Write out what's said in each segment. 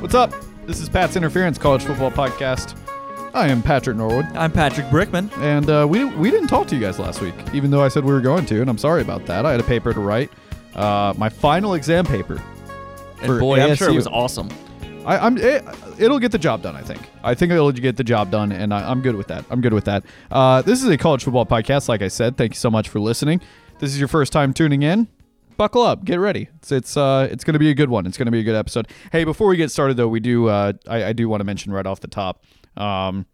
What's up? This is Pat's Interference College Football Podcast. I am Patrick Norwood, I'm Patrick Brickman. and uh, we we didn't talk to you guys last week, even though I said we were going to, and I'm sorry about that. I had a paper to write, uh, my final exam paper. And for boy, I'm sure it ASU. was awesome. I, I'm it, it'll get the job done. I think. I think it'll get the job done, and I, I'm good with that. I'm good with that. Uh, this is a college football podcast. Like I said, thank you so much for listening. This is your first time tuning in. Buckle up, get ready. It's it's uh it's gonna be a good one. It's gonna be a good episode. Hey, before we get started though, we do uh I, I do want to mention right off the top, um,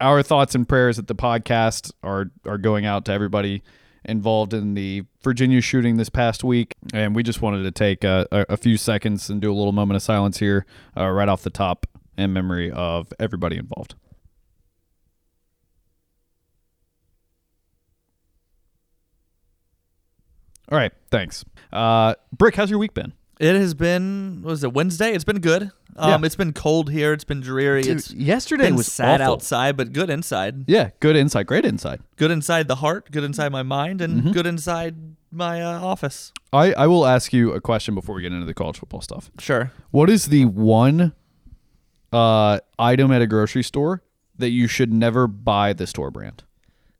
our thoughts and prayers at the podcast are are going out to everybody involved in the Virginia shooting this past week, and we just wanted to take a, a, a few seconds and do a little moment of silence here, uh, right off the top, in memory of everybody involved. All right, thanks. Uh, Brick, how's your week been? It has been what was it Wednesday? It's been good. Um, Yeah. it's been cold here. It's been dreary. it's yesterday been was sad awful. outside, but good inside. Yeah, good inside, great inside. Good inside the heart. Good inside my mind, and Mm-hmm. good inside my uh, office. I, I will ask you a question before we get into the college football stuff. Sure. What is the one uh, item at a grocery store that you should never buy the store brand?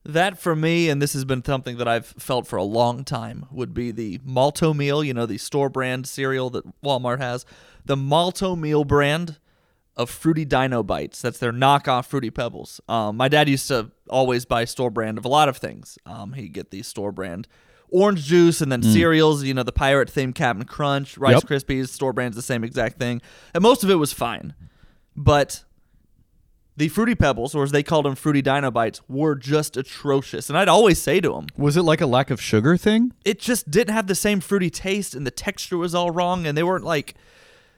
That for me, and this has been something that I've felt for a long time, would be the Malt-O-Meal. You know, the store brand cereal that Walmart has. The Malto Meal brand of Fruity Dino Bites. That's their knockoff Fruity Pebbles. Um, my dad used to always buy store brand of a lot of things. Um, he'd get the store brand orange juice and then cereals. You know, the pirate themed Captain Crunch, Rice Yep. Krispies. Store brand's the same exact thing, and most of it was fine, but the Fruity Pebbles, or as they called them, Fruity Dino Bites, were just atrocious. And I'd always say to them, Was it like a lack of sugar thing? it just didn't have the same fruity taste, and the texture was all wrong, and they weren't like,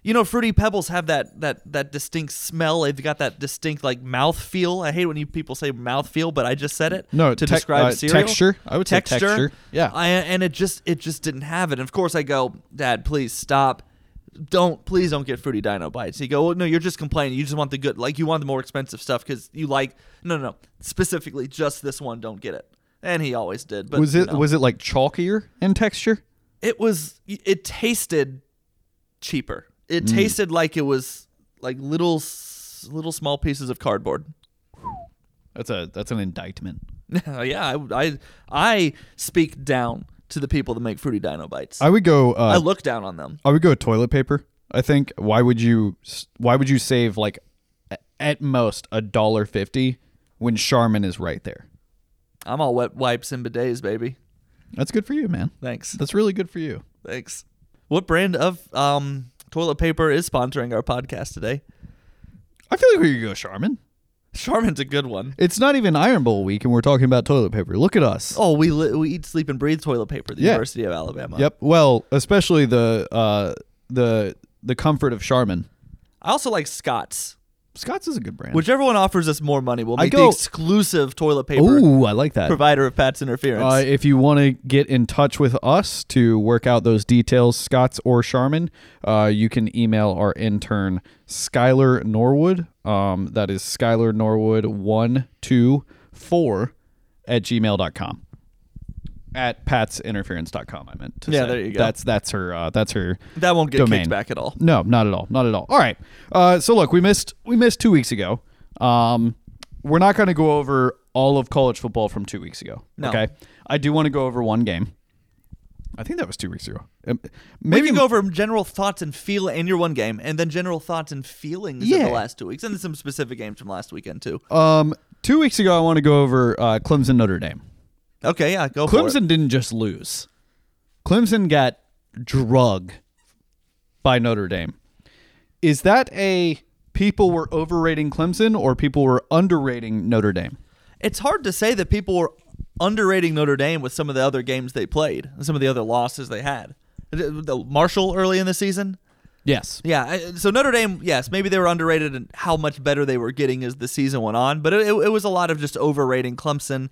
you know, Fruity Pebbles have that that that distinct smell. They've got that distinct like mouth feel. I hate when you people say mouth feel, but I just said it. No, to tec- describe uh, cereal. texture. I would say texture. Yeah. I, and it just it just didn't have it. And of course, I go, Dad, please stop. Don't please don't get fruity dino bites. You go, well, no, you're just complaining. You just want the good, like you want the more expensive stuff because you like no, no, no, specifically just this one. Don't get it. And he always did. But was you it know. was it like chalkier in texture? it was it tasted cheaper. It Mm. tasted like it was like little little small pieces of cardboard. That's a that's an indictment. yeah, I, I I speak down to the people that make fruity dino bites. I would go. Uh, I look down on them. I would go toilet paper. I think. Why would you? Why would you save like at most a dollar fifty when Charmin is right there? I'm all wet wipes and bidets, baby. That's good for you, man. Thanks. That's really good for you. Thanks. What brand of um toilet paper is sponsoring our podcast today? I feel like we could go Charmin. Charmin's a good one. It's not even Iron Bowl week, and we're talking about toilet paper. Look at us. Oh, we li- we eat, sleep, and breathe toilet paper. at The Yeah. University of Alabama. Yep. Well, especially the uh the the comfort of Charmin. I also like Scott's. Scott's is a good brand. Whichever one offers us more money, we'll I make go- the exclusive toilet paper Ooh, I like that. provider of Pat's interference. Uh, if you want to get in touch with us to work out those details, Scott's or Charmin, uh, you can email our intern Skylar Norwood. Um, that is Skylar Norwood one two four at gmail.com. At patsinterference.com, I meant to Yeah, say. there you go. That's that's her uh, that's her that won't get domain. kicked back at all. no, not at all. Not at all. All right. Uh, so look, we missed we missed two weeks ago. Um, we're not going to go over all of college football from two weeks ago. No. Okay. I do want to go over one game. I think that was two weeks ago. Um, We Maybe can go over general thoughts and feel in your one game, and then general thoughts and feelings of Yeah. the last two weeks, and then some specific games from last weekend too. Um, two weeks ago, I want to go over uh, Clemson Notre Dame. Okay, yeah, go for it. Clemson didn't just lose. Clemson got drug by Notre Dame. Is that a people were overrating Clemson or people were underrating Notre Dame? It's hard to say that people were underrating Notre Dame with some of the other games they played and some of the other losses they had. The Marshall early in the season. Yes. Yeah, so Notre Dame, yes, maybe they were underrated and how much better they were getting as the season went on, but it, it was a lot of just overrating Clemson.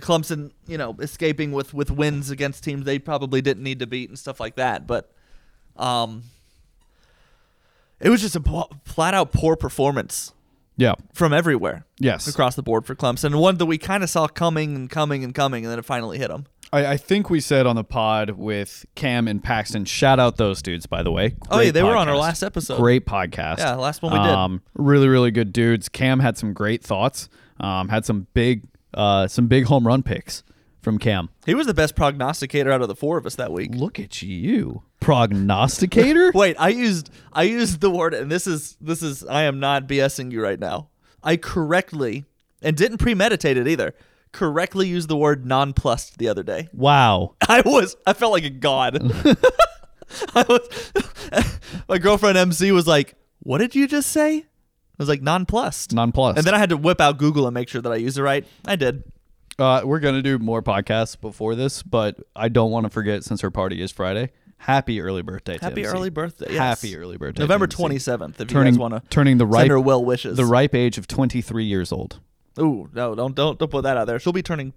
Clemson, you know, escaping with with wins against teams they probably didn't need to beat and stuff like that. But um, it was just a flat out poor performance Yeah. from everywhere Yes. across the board for Clemson. One that we kind of saw coming and coming and coming, and then it finally hit them. I, I think we said on the pod with Cam and Paxton. Shout out those dudes, by the way. Oh, yeah, Great they were on our last episode. Great podcast. Yeah, last one we did. Um, really, really good dudes. Cam had some great thoughts. Um, had some big, uh, some big home run picks from Cam. He was the best prognosticator out of the four of us that week. Look at you, prognosticator. Wait, I used I used the word, and this is this is I am not BSing you right now. I correctly and didn't premeditate it either. Correctly used the word nonplussed the other day. wow. I was I felt like a god. I was my girlfriend MC was like, "What did you just say?" Was like, "Nonplussed." Nonplussed. And then I had to whip out Google and make sure that I used it right. I did. Uh, we're gonna do more podcasts before this, but I don't want to forget since her party is Friday. Happy early birthday! to Happy MC. early birthday. Yes. Happy early birthday! to November MC. twenty seventh. If Turning you guys want to turning the send ripe her well wishes. the ripe age of twenty three years old. Ooh, no, don't don't don't put that out there. She'll be turning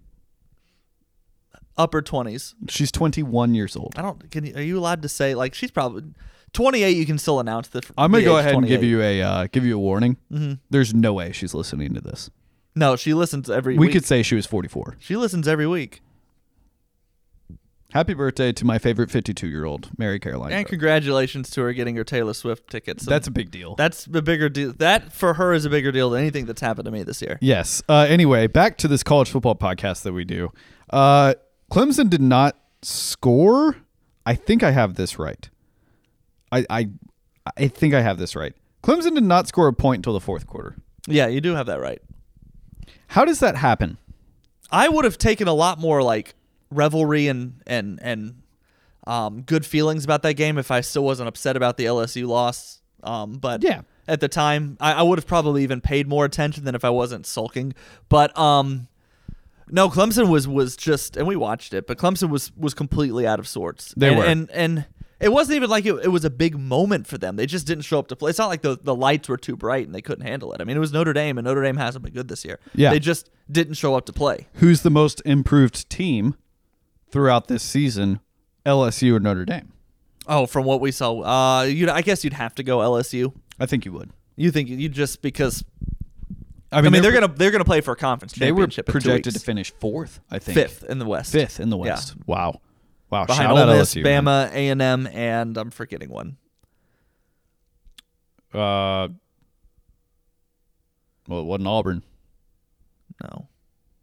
upper twenties. She's twenty one years old. I don't. Can you, are you allowed to say like she's probably twenty eight? You can still announce the. I'm gonna the go age ahead and give you a uh, give you a warning. Mhm. There's no way she's listening to this. No, she listens every. We week. could say she was 44. She listens every week. Happy birthday to my favorite 52 year old, Mary Caroline. And congratulations to her getting her Taylor Swift tickets. That's a big deal. that's a bigger deal. That for her is a bigger deal than anything that's happened to me this year. Yes. Uh, anyway, back to this college football podcast that we do. Uh, Clemson did not score. I think I have this right. I I I think I have this right. Clemson did not score a point until the fourth quarter. Yeah, you do have that right. How does that happen? I would have taken a lot more like revelry and and and um, good feelings about that game if I still wasn't upset about the LSU loss. Um, but Yeah. at the time, I, I would have probably even paid more attention than if I wasn't sulking. But um, no, Clemson was was just, and we watched it, but Clemson was was completely out of sorts. They and, were. and and. It wasn't even like it, it was a big moment for them. They just didn't show up to play. It's not like the, the lights were too bright and they couldn't handle it. I mean, it was Notre Dame, and Notre Dame hasn't been good this year. Yeah. They just didn't show up to play. Who's the most improved team throughout this season? LSU or Notre Dame? Oh, from what we saw, uh, you I guess you'd have to go LSU. I think you would. You think you just because I I mean, they're, they're- gonna they're gonna play for a conference they were championship. in two projected to finish fourth. I think fifth in the West, fifth in the West. Wow, wow! behind Shout Ole out Miss, LSU. Bama, A and M, and I'm forgetting one. Uh, well, it wasn't Auburn. No,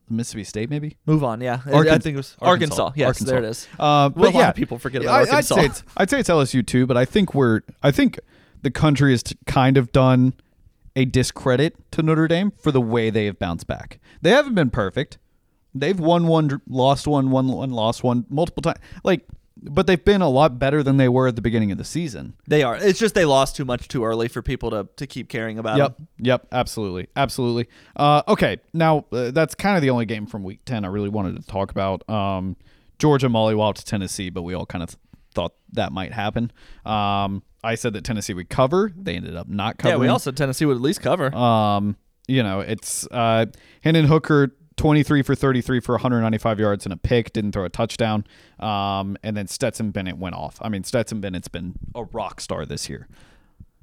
Mississippi State, maybe. move on. Yeah, I- I think it was Arkansas. Arkansas. Yes, Arkansas. there it is. Uh, Well, but a lot yeah, of people forget I- about Arkansas. I'd say it's I'd say it's LSU too, but I think we're I think the country has kind of done a discredit to Notre Dame for the way they have bounced back. They haven't been perfect. They've won one, lost one, won one, lost one multiple times. Like, but they've been a lot better than they were at the beginning of the season. They are. It's just they lost too much too early for people to to keep caring about. Yep. them. Yep. Absolutely. Absolutely. Uh, okay. Now uh, that's kind of the only game from Week Ten I really wanted to talk about. Um, Georgia mollywopped to Tennessee, but we all kind of thought that might happen. Um, I said that Tennessee would cover. They ended up not covering. Yeah, we also Tennessee would at least cover. Um, you know, it's uh, Hendon Hooker. 23 for 33 for 195 yards and a pick, didn't throw a touchdown. Um, and then Stetson Bennett went off. I mean, Stetson Bennett's been a rock star this year.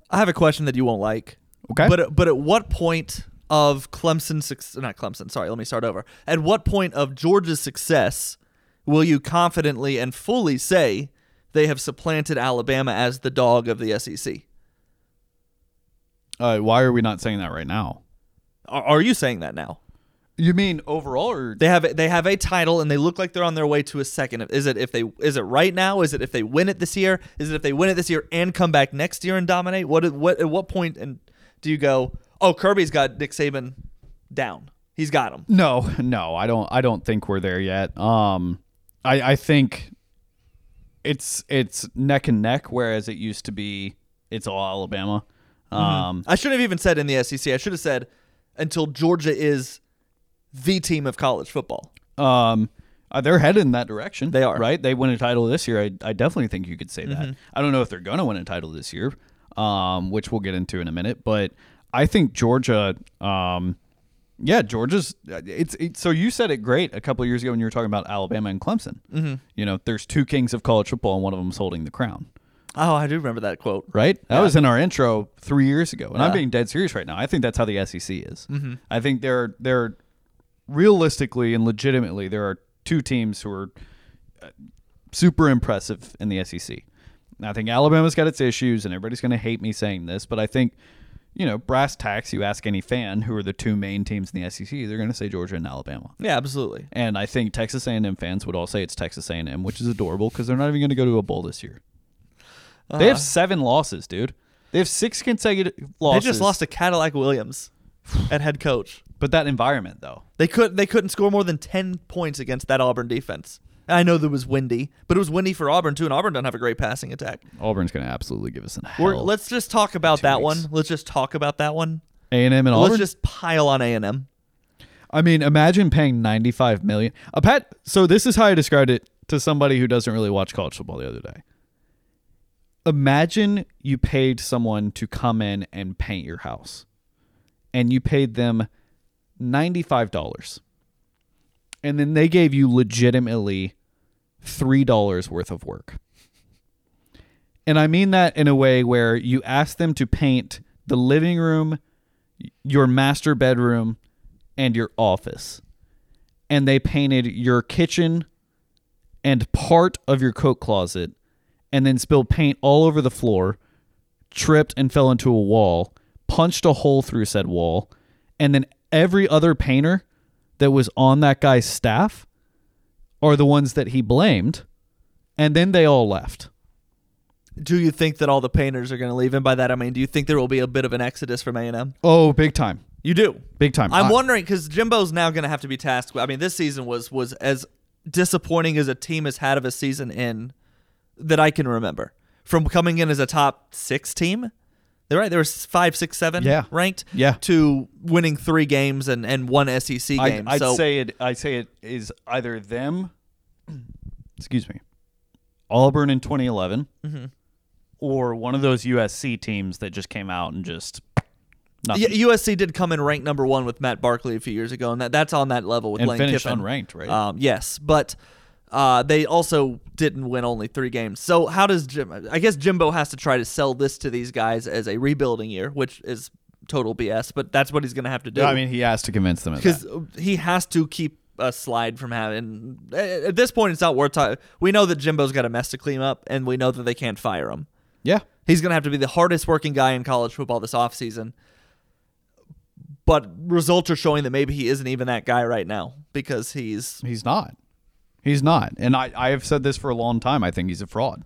I have a question that you won't like. Okay. But but at what point of Clemson's suc- not Clemson, sorry, let me start over. At what point of Georgia's success will you confidently and fully say they have supplanted Alabama as the dog of the SEC? Uh, why are we not saying that right now? Are, are you saying that now? You mean overall, or They have they have a title and they look like they're on their way to a second. Is it if they is it right now? Is it if they win it this year? Is it if they win it this year and come back next year and dominate? What what at what point and do you go? Oh, Kirby's got Nick Saban down. He's got him. no, no, I don't. I don't think we're there yet. Um, I I think it's it's neck and neck, whereas it used to be it's all Alabama. Um, I shouldn't have even said in the SEC. I should have said until Georgia is the team of college football. um, uh, they're headed in that direction. They are. right. They win a title this year. I I definitely think you could say that. I don't know if they're going to win a title this year, um, which we'll get into in a minute. But I think Georgia. Um, yeah, Georgia's. It's, it's so you said it great a couple of years ago when you were talking about Alabama and Clemson. Mm-hmm. You know, there's two kings of college football, and one of them's holding the crown. Oh, I do remember that quote. right? That Yeah. was in our intro three years ago, and I'm being dead serious right now. I think that's how the SEC is. Mm-hmm. I think they're they're realistically and legitimately there are two teams who are uh, super impressive in the SEC. And I think Alabama's got its issues, and everybody's going to hate me saying this, but I think you know brass tacks. You ask any fan who are the two main teams in the SEC, they're going to say Georgia and Alabama. Yeah, absolutely. And I think Texas A&M fans would all say it's Texas A&M, which is adorable because they're not even going to go to a bowl this year. They have Uh, seven losses, dude. They have six consecutive losses. they just lost to Cadillac Williams at head coach. But that environment, though. They could they couldn't score more than ten points against that Auburn defense. And I know there was windy, but it was windy for Auburn too, and Auburn doesn't have a great passing attack. Auburn's going to absolutely give us an We're, hell. let's just talk about that weeks. one. Let's just talk about that one. A&M and Auburn. Let's just pile on A and M. I mean, imagine paying ninety-five million. A pet. So this is how I described it to somebody who doesn't really watch college football the other day. Imagine you paid someone to come in and paint your house, and you paid them ninety-five dollars, and then they gave you legitimately three dollars worth of work. And I mean that in a way where you ask them to paint the living room, your master bedroom, and your office. And they painted your kitchen and part of your coat closet and then spilled paint all over the floor, tripped and fell into a wall, punched a hole through said wall, and then every other painter that was on that guy's staff are the ones that he blamed, and then they all left. Do you think that all the painters are going to leave? And by that I mean, do you think there will be a bit of an exodus from A and M? Oh, big time. You do. Big time. I'm I- wondering because Jimbo's now going to have to be tasked. with- I mean, this season was was as disappointing as a team has had of a season in that I can remember. From coming in as a top six team, right. There was five, six, seven, Yeah. ranked, Yeah. to winning three games and and one SEC game. I'd so say it. I'd say it is either them. Excuse me, Auburn in 2011, Mm-hmm. or one of those USC teams that just came out and just nothing USC did come in ranked number one with Matt Barkley a few years ago, and that that's on that level with and Lane finished Kiffin. unranked, right? Um, yes, but uh, they also didn't win only three games. So how does Jim? I guess Jimbo has to try to sell this to these guys as a rebuilding year, which is total BS. But that's what he's going to have to do. Yeah, I mean, he has to convince them because he has to keep a slide from having. At this point, it's not worth talking. We know that Jimbo's got a mess to clean up, and we know that they can't fire him. Yeah, He's going to have to be the hardest working guy in college football this offseason. But results are showing that maybe he isn't even that guy right now because he's he's not. He's not, and I I have said this for a long time. I think he's a fraud.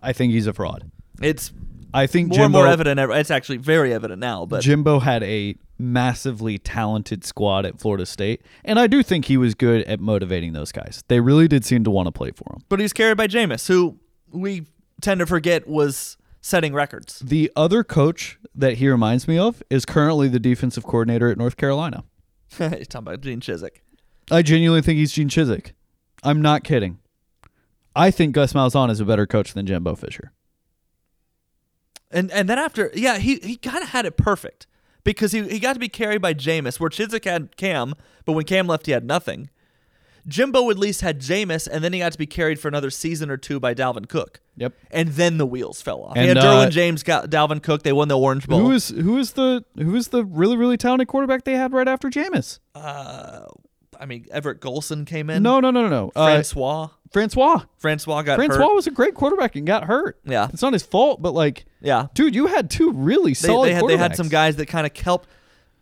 I think he's a fraud. it's I think more Jimbo, and more evident. It's actually very evident now. But Jimbo had a massively talented squad at Florida State, and I do think he was good at motivating those guys. They really did seem to want to play for him. but he's carried by Jameis, who we tend to forget was setting records. The other coach that he reminds me of is currently the defensive coordinator at North Carolina. He's talking about Gene Chizik. I genuinely think he's Gene Chizik. I'm not kidding. I think Gus Malzahn is a better coach than Jimbo Fisher. And and then after, yeah, he he kind of had it perfect because he he got to be carried by Jameis, where Chizik had Cam, but when Cam left, he had nothing. Jimbo at least had Jameis, and then he got to be carried for another season or two by Dalvin Cook. Yep. And then the wheels fell off. he And, had Derwin uh, James, got Dalvin Cook. They won the Orange Bowl. Who is who is the who is the really really talented quarterback they had right after Jameis? uh, I mean, Everett Golson came in. No, no, no, no, no. Uh, Francois. Francois. Francois got Francois hurt. was a great quarterback and got hurt. Yeah. It's not his fault, but like, Yeah. dude, you had two really They, solid they had they had some guys that kind of helped.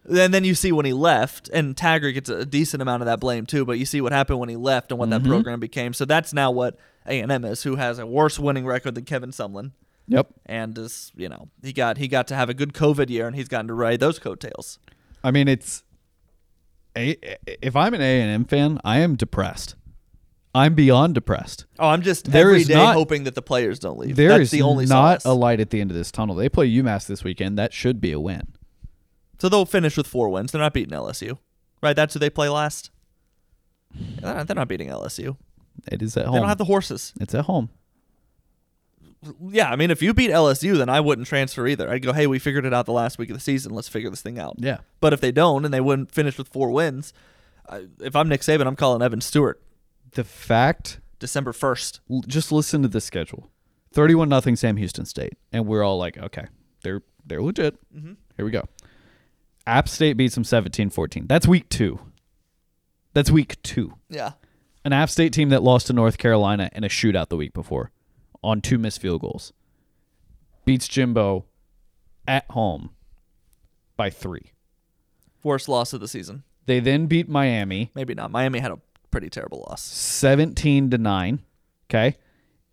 And then you see when he left, and Taggart gets a decent amount of that blame too. But you see what happened when he left and what Mm-hmm. that program became. So that's now what A and M is, who has a worse winning record than Kevin Sumlin, Yep. and is you know he got he got to have a good COVID year, and he's gotten to ride those coattails. I mean, it's a, if I'm an A and M fan, I am depressed. I'm beyond depressed. Oh, I'm just There every day not- hoping that the players don't leave. There that's is the only not solace. a light at the end of this tunnel. They play UMass this weekend. That should be a win. So they'll finish with four wins. They're not beating LSU, right? That's who they play last. They're not, they're not beating LSU. It is at They home. They don't have the horses. it's at home. Yeah, I mean, if you beat LSU, then I wouldn't transfer either. I'd go, hey, we figured it out the last week of the season. Let's figure this thing out. Yeah. But if they don't and they wouldn't finish with four wins, I, if I'm Nick Saban, I'm calling Evan Stewart The fact December 1st. l- just listen to the schedule. 31 nothing Sam Houston State. And we're all like, okay, they're they're legit. Mm-hmm. Here we go. App State beats them 17-14. That's week 2. That's week 2. Yeah. An App State team that lost to North Carolina in a shootout the week before on two missed field goals. Beats Jimbo at home by 3. Worst loss of the season. They then beat Miami Maybe not. Miami had a pretty terrible loss. 17 to 9, okay?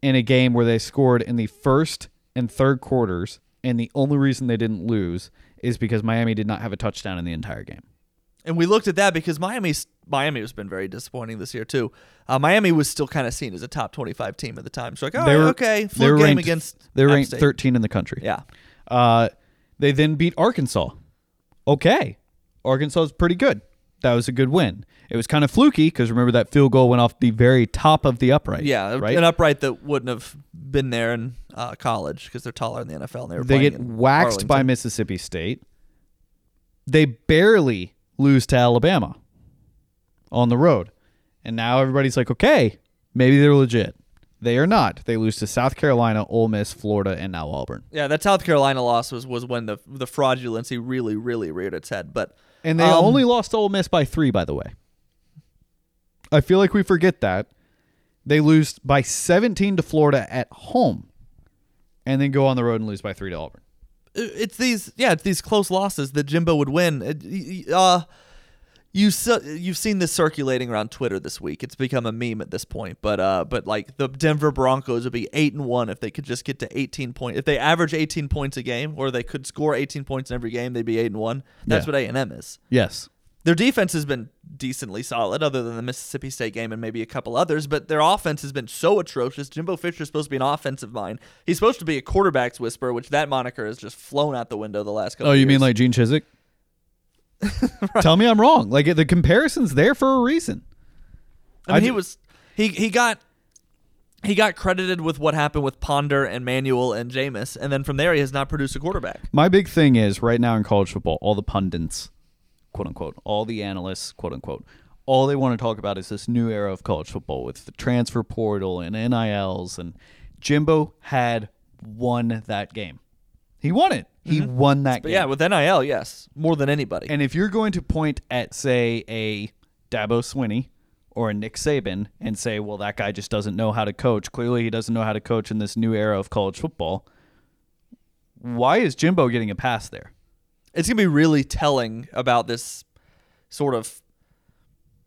In a game where they scored in the first and third quarters and the only reason they didn't lose is because Miami did not have a touchdown in the entire game. And we looked at that because Miami's Miami has been very disappointing this year too. Uh, Miami was still kind of seen as a top twenty-five team at the time. So like, oh, They were- okay, fluke game ranked- against. They're ranked State. 13 in the country. Yeah, Uh, they then beat Arkansas. Okay. Arkansas is pretty good. That was a good win. It was kind of fluky because remember that field goal went off the very top of the upright. yeah, Right? an upright that wouldn't have been there in uh, college because they're taller in the NFL. And they were they get waxed by Mississippi State. They barely lose to Alabama on the road. And now everybody's like, okay, maybe they're legit. They are not. They lose to South Carolina, Ole Miss, Florida, and now Auburn. Yeah, that South Carolina loss was, was when the the fraudulency really really reared its head. But And they Um, only lost to Ole Miss by three, by the way. I feel like we forget that. They lose by 17 to Florida at home and then go on the road and lose by three to Auburn. it's these yeah it's these close losses that Jimbo would win. It- y- y- uh, you s- you've seen this circulating around Twitter this week. It's become a meme at this point. But uh, but like the Denver Broncos would be eight and one if they could just get to eighteen points. If they average eighteen points a game, or they could score eighteen points in every game, they'd be eight and one. That's Yeah. what A and M is. Yes. Their defense has been decently solid, other than the Mississippi State game and maybe a couple others. But their offense has been so atrocious. Jimbo Fisher's supposed to be an offensive mind. He's supposed to be a quarterback's whisperer, which that moniker has just flown out the window the last couple. Oh, you years. mean like Gene Chizik? Tell me I'm wrong. Like the comparison's there for a reason. I mean, I he was he he got he got credited with what happened with Ponder and Manuel and Jameis, and then from there he has not produced a quarterback. My big thing is right now in college football, all the pundits, quote unquote, all the analysts, quote unquote, all they want to talk about is this new era of college football with the transfer portal and NILs. And Jimbo had won that game. He won it. He mm-hmm. won that But game. yeah, with NIL, yes, more than anybody. And if you're going to point at, say, a Dabo Swinney or a Nick Saban and say, well, that guy just doesn't know how to coach, clearly he doesn't know how to coach in this new era of college football, why is Jimbo getting a pass there? it's gonna be really telling about this sort of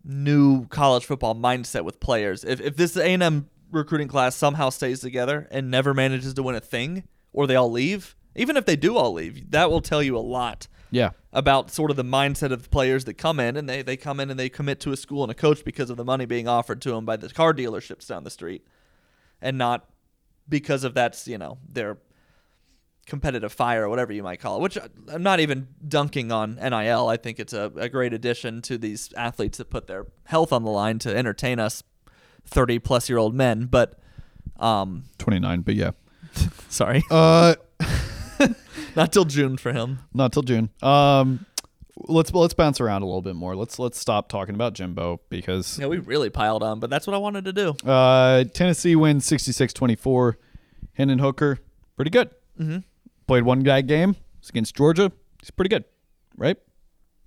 new college football mindset with players. If if this A and M recruiting class somehow stays together and never manages to win a thing, or they all leave, even if they do all leave, that will tell you a lot Yeah. about sort of the mindset of the players that come in and they, they come in and they commit to a school and a coach because of the money being offered to them by the car dealerships down the street and not because of that's you know their competitive fire or whatever you might call it which i'm not even dunking on nil i think it's a, a great addition to these athletes that put their health on the line to entertain us 30 plus year old men but um 29, but yeah. sorry Uh, not till june for him not till June. Um, let's let's bounce around a little bit more. Let's let's stop talking about Jimbo because yeah we really piled on but that's what i wanted to do uh, Tennessee wins 66-24. Hendon Hooker, pretty good. mm-hmm. Played one guy game it's against Georgia. He's pretty good, right?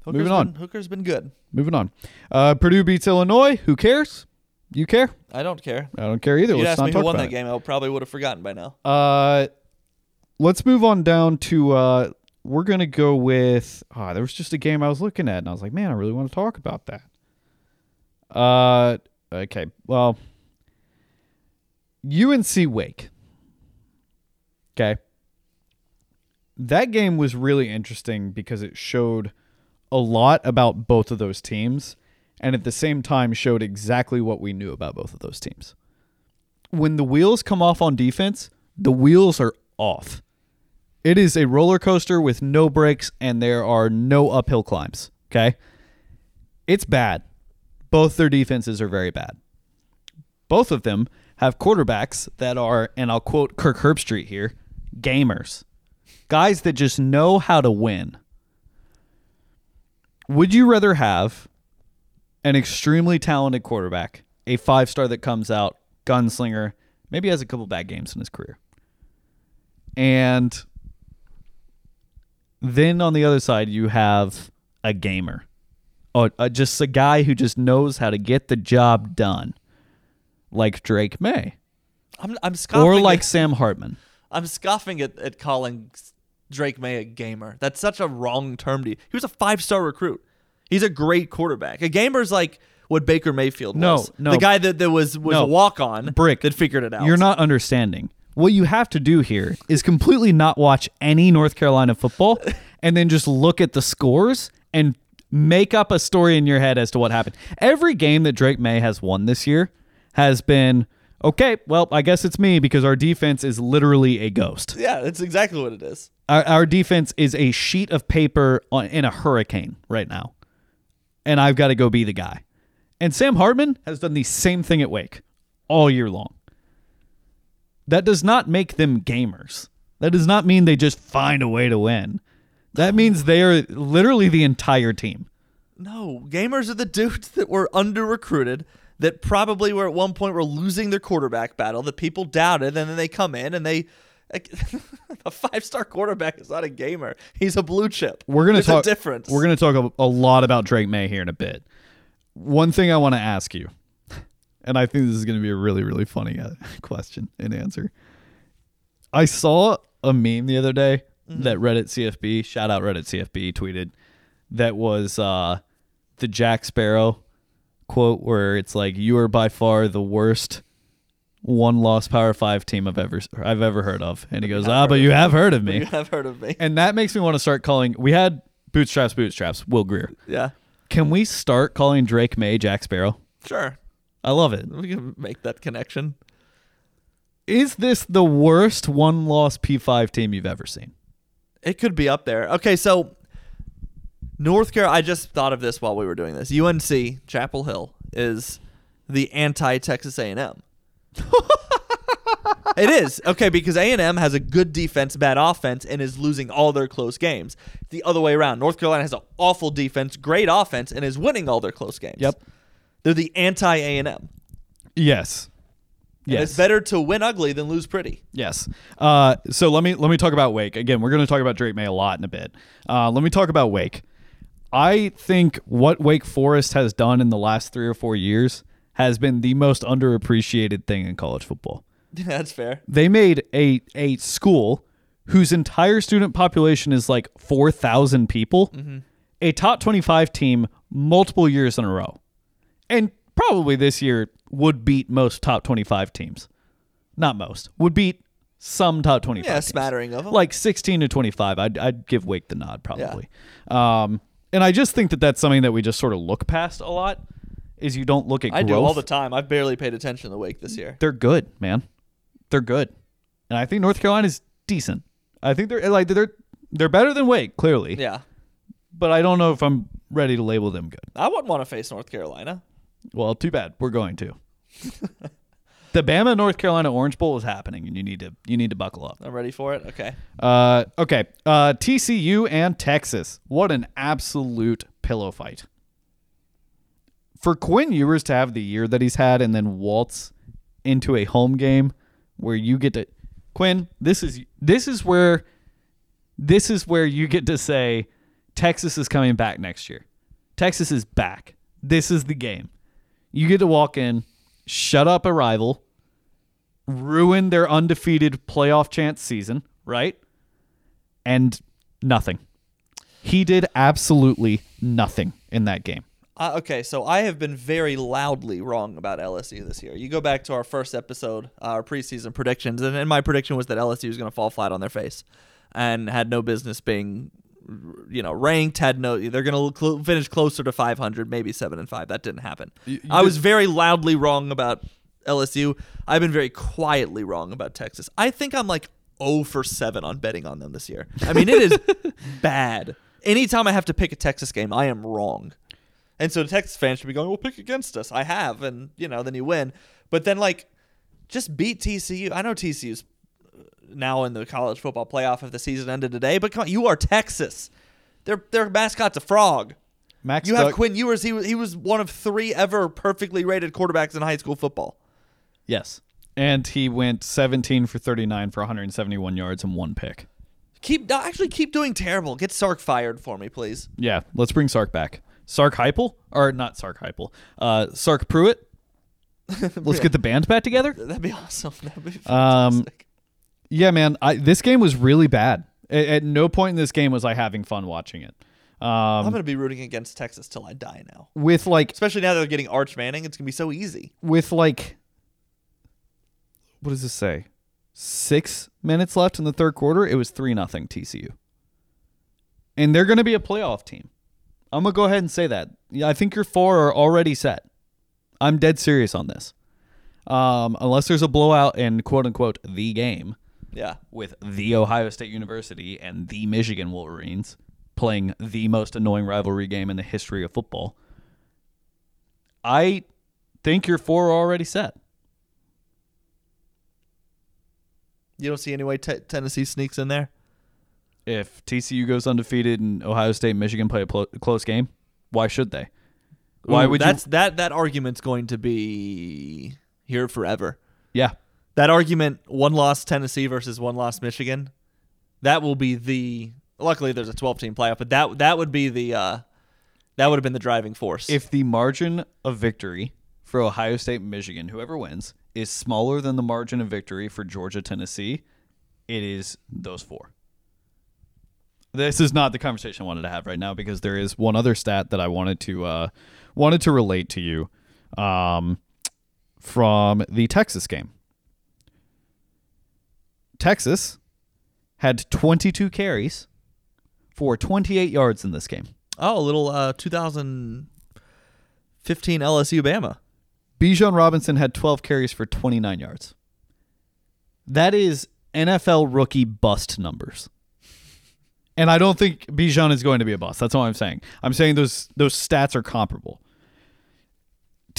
Hooker's Moving on. been, hooker's been good Moving on. Uh, Purdue beats Illinois. Who cares? You care? i don't care I don't care either. If you'd Let's asked me who won that game, I probably would have forgotten by now. Uh, let's move on down to. Uh, we're gonna go with. Ah, there was just a game I was looking at, and I was like, man, I really want to talk about that. Uh, okay. Well, UNC Wake. Okay. That game was really interesting because it showed a lot about both of those teams and at the same time showed exactly what we knew about both of those teams. When the wheels come off on defense, the wheels are off. It is a roller coaster with no brakes and there are no uphill climbs, okay? It's bad. Both their defenses are very bad. Both of them have quarterbacks that are, and I'll quote Kirk Herbstreit here, gamers. Guys that just know how to win. Would you rather have an extremely talented quarterback, a five star that comes out, gunslinger, maybe has a couple bad games in his career? And then on the other side, you have a gamer, oh, uh, just a guy who just knows how to get the job done, like Drake Maye I'm, I'm scoffing or like at, Sam Hartman. I'm scoffing at, at calling Drake Maye a gamer. That's such a wrong term to He was a five star recruit. He's a great quarterback. A gamer's like what Baker Mayfield No, was. no. The guy that, that was was No. a walk on Brick. that figured it out. You're not understanding. What you have to do here is completely not watch any North Carolina football and then just look at the scores and make up a story in your head as to what happened. Every game that Drake Maye has won this year has been okay, well, I guess it's me because our defense is literally a ghost. Yeah, that's exactly what it is. Our, our defense is a sheet of paper on, in a hurricane right now. And I've got to go be the guy. And Sam Hartman has done the same thing at Wake all year long. That does not make them gamers. That does not mean they just find a way to win. That means they are literally the entire team. No, gamers are the dudes that were under recruited that probably were at one point were losing their quarterback battle that people doubted, and then they come in and they. a five star quarterback is not a gamer. He's a blue chip. We're gonna There's talk. a difference. We're gonna talk a, a lot about Drake Maye here in a bit. One thing I want to ask you, and I think this is gonna be a really really funny uh, question and answer. I saw a meme the other day that Reddit CFB, shout out Reddit CFB, tweeted that was uh, the Jack Sparrow quote where it's like, "You are by far the worst." One loss Power Five team I've ever I've ever heard of, and he goes, "Ah, but you have heard of me." you have heard of me. And that makes me want to start calling. We had bootstraps, bootstraps. Will Greer. Yeah, Can we start calling Drake Maye Jack Sparrow? sure. I love it. We can make that connection. Is this the worst one-loss P5 team you've ever seen? It could be up there. Okay, so North Carolina. I just thought of this while we were doing this. UNC Chapel Hill is the anti Texas A&M. it is okay because A&M has a good defense, bad offense, and is losing all their close games. The other way around, North Carolina has an awful defense, great offense, and is winning all their close games. Yep. They're the anti A&M. Yes. And Yes. it's better to win ugly than lose pretty. Yes. Uh, so let me let me talk about Wake again. We're going to talk about Drake Maye a lot in a bit. Uh, let me talk about Wake. I think what Wake Forest has done in the last three or four years has been the most underappreciated thing in college football. That's fair. they made a a school whose entire student population is like 4,000 people, a top 25 team multiple years in a row. And probably this year would beat most top 25 teams. Not most. Would beat some top 25 Yeah, teams. smattering of them. Like 16 to 25. I'd, I'd give Wake the nod probably. Um, and I just think that that's something that we just sort of look past a lot is you don't look at I growth. do all the time. I've barely paid attention to Wake this year. they're good, man. They're good, and I think North Carolina's decent. I think they're like they're they're better than Wake, clearly. Yeah. But I don't know if I'm ready to label them good. I wouldn't want to face North Carolina. Well, too bad. We're going to. the Bama North Carolina Orange Bowl is happening, and you need to you need to buckle up. I'm ready for it. Okay. Uh, okay. Uh, TCU and Texas. What an absolute pillow fight. For Quinn Ewers to have the year that he's had and then waltz into a home game where you get to Quinn, this is this is where this is where you get to say Texas is coming back next year. Texas is back. This is the game. You get to walk in, shut up a rival, ruin their undefeated playoff chance season, right? And nothing. He did absolutely nothing in that game. Uh, okay, so I have been very loudly wrong about LSU this year. You go back to our first episode, uh, our preseason predictions, and, and my prediction was that LSU was going to fall flat on their face and had no business being, you know, ranked. Had no, they're going to cl- finish closer to 500, maybe seven and five. That didn't happen. You- you I was very loudly wrong about LSU. I've been very quietly wrong about Texas. I think I'm like 0 for 7 on betting on them this year. I mean, it is bad. Anytime I have to pick a Texas game, I am wrong. And so the Texas fans should be going, well, pick against us. I have. And, you know, then you win. But then, like, just beat TCU. I know TCU's now in the college football playoff if the season ended today, but come on, you are Texas. Their, their mascot's a frog. Max You have Quinn Ewers. He was, he was one of three ever perfectly rated quarterbacks in high school football. Yes. And he went 17 for 39 for 171 yards and one pick. Keep no, actually keep doing terrible. Get Sark fired for me, please. Yeah, let's bring Sark back. Sark Heupel or not Sark Heupel. Uh, Sark Pruitt. Let's get the band back together. That'd be awesome. That'd be Um, fantastic. Yeah, man. I, this game was really bad. At, at no point in this game was I having fun watching it. I'm Um, gonna be rooting against Texas till I die now. with like Especially now that they're getting Arch Manning, it's gonna be so easy. with like what does this say? Six minutes left in the third quarter. It was three nothing TCU, and they're going to be a playoff team. I'm gonna go ahead and say that. Yeah, I think your four are already set. I'm dead serious on this. Um, unless there's a blowout in quote unquote the game Yeah. with the Ohio State University and the Michigan Wolverines playing the most annoying rivalry game in the history of football. I think your four are already set. You don't see any way te- Tennessee sneaks in there. If TCU goes undefeated and Ohio State and Michigan play a pl- close game, why should they? Why Ooh, would that's you? that that argument's going to be here forever. Yeah, That argument, one loss Tennessee versus one loss Michigan, that will be the. Luckily, there's a 12 team playoff, but that that would be the uh, that would have been the driving force. if the margin of victory for Ohio State Michigan, whoever wins, is smaller than the margin of victory for Georgia Tennessee, it is those four. This is not the conversation I wanted to have right now because there is one other stat that I wanted to uh, wanted to relate to you um, from the Texas game. Texas had 22 carries for 28 yards in this game. oh, a little uh, 2015 LSU Bama. Bijan Robinson had 12 carries for 29 yards. That is NFL rookie bust numbers. And I don't think Bijan is going to be a bust. That's all I'm saying. I'm saying those those stats are comparable.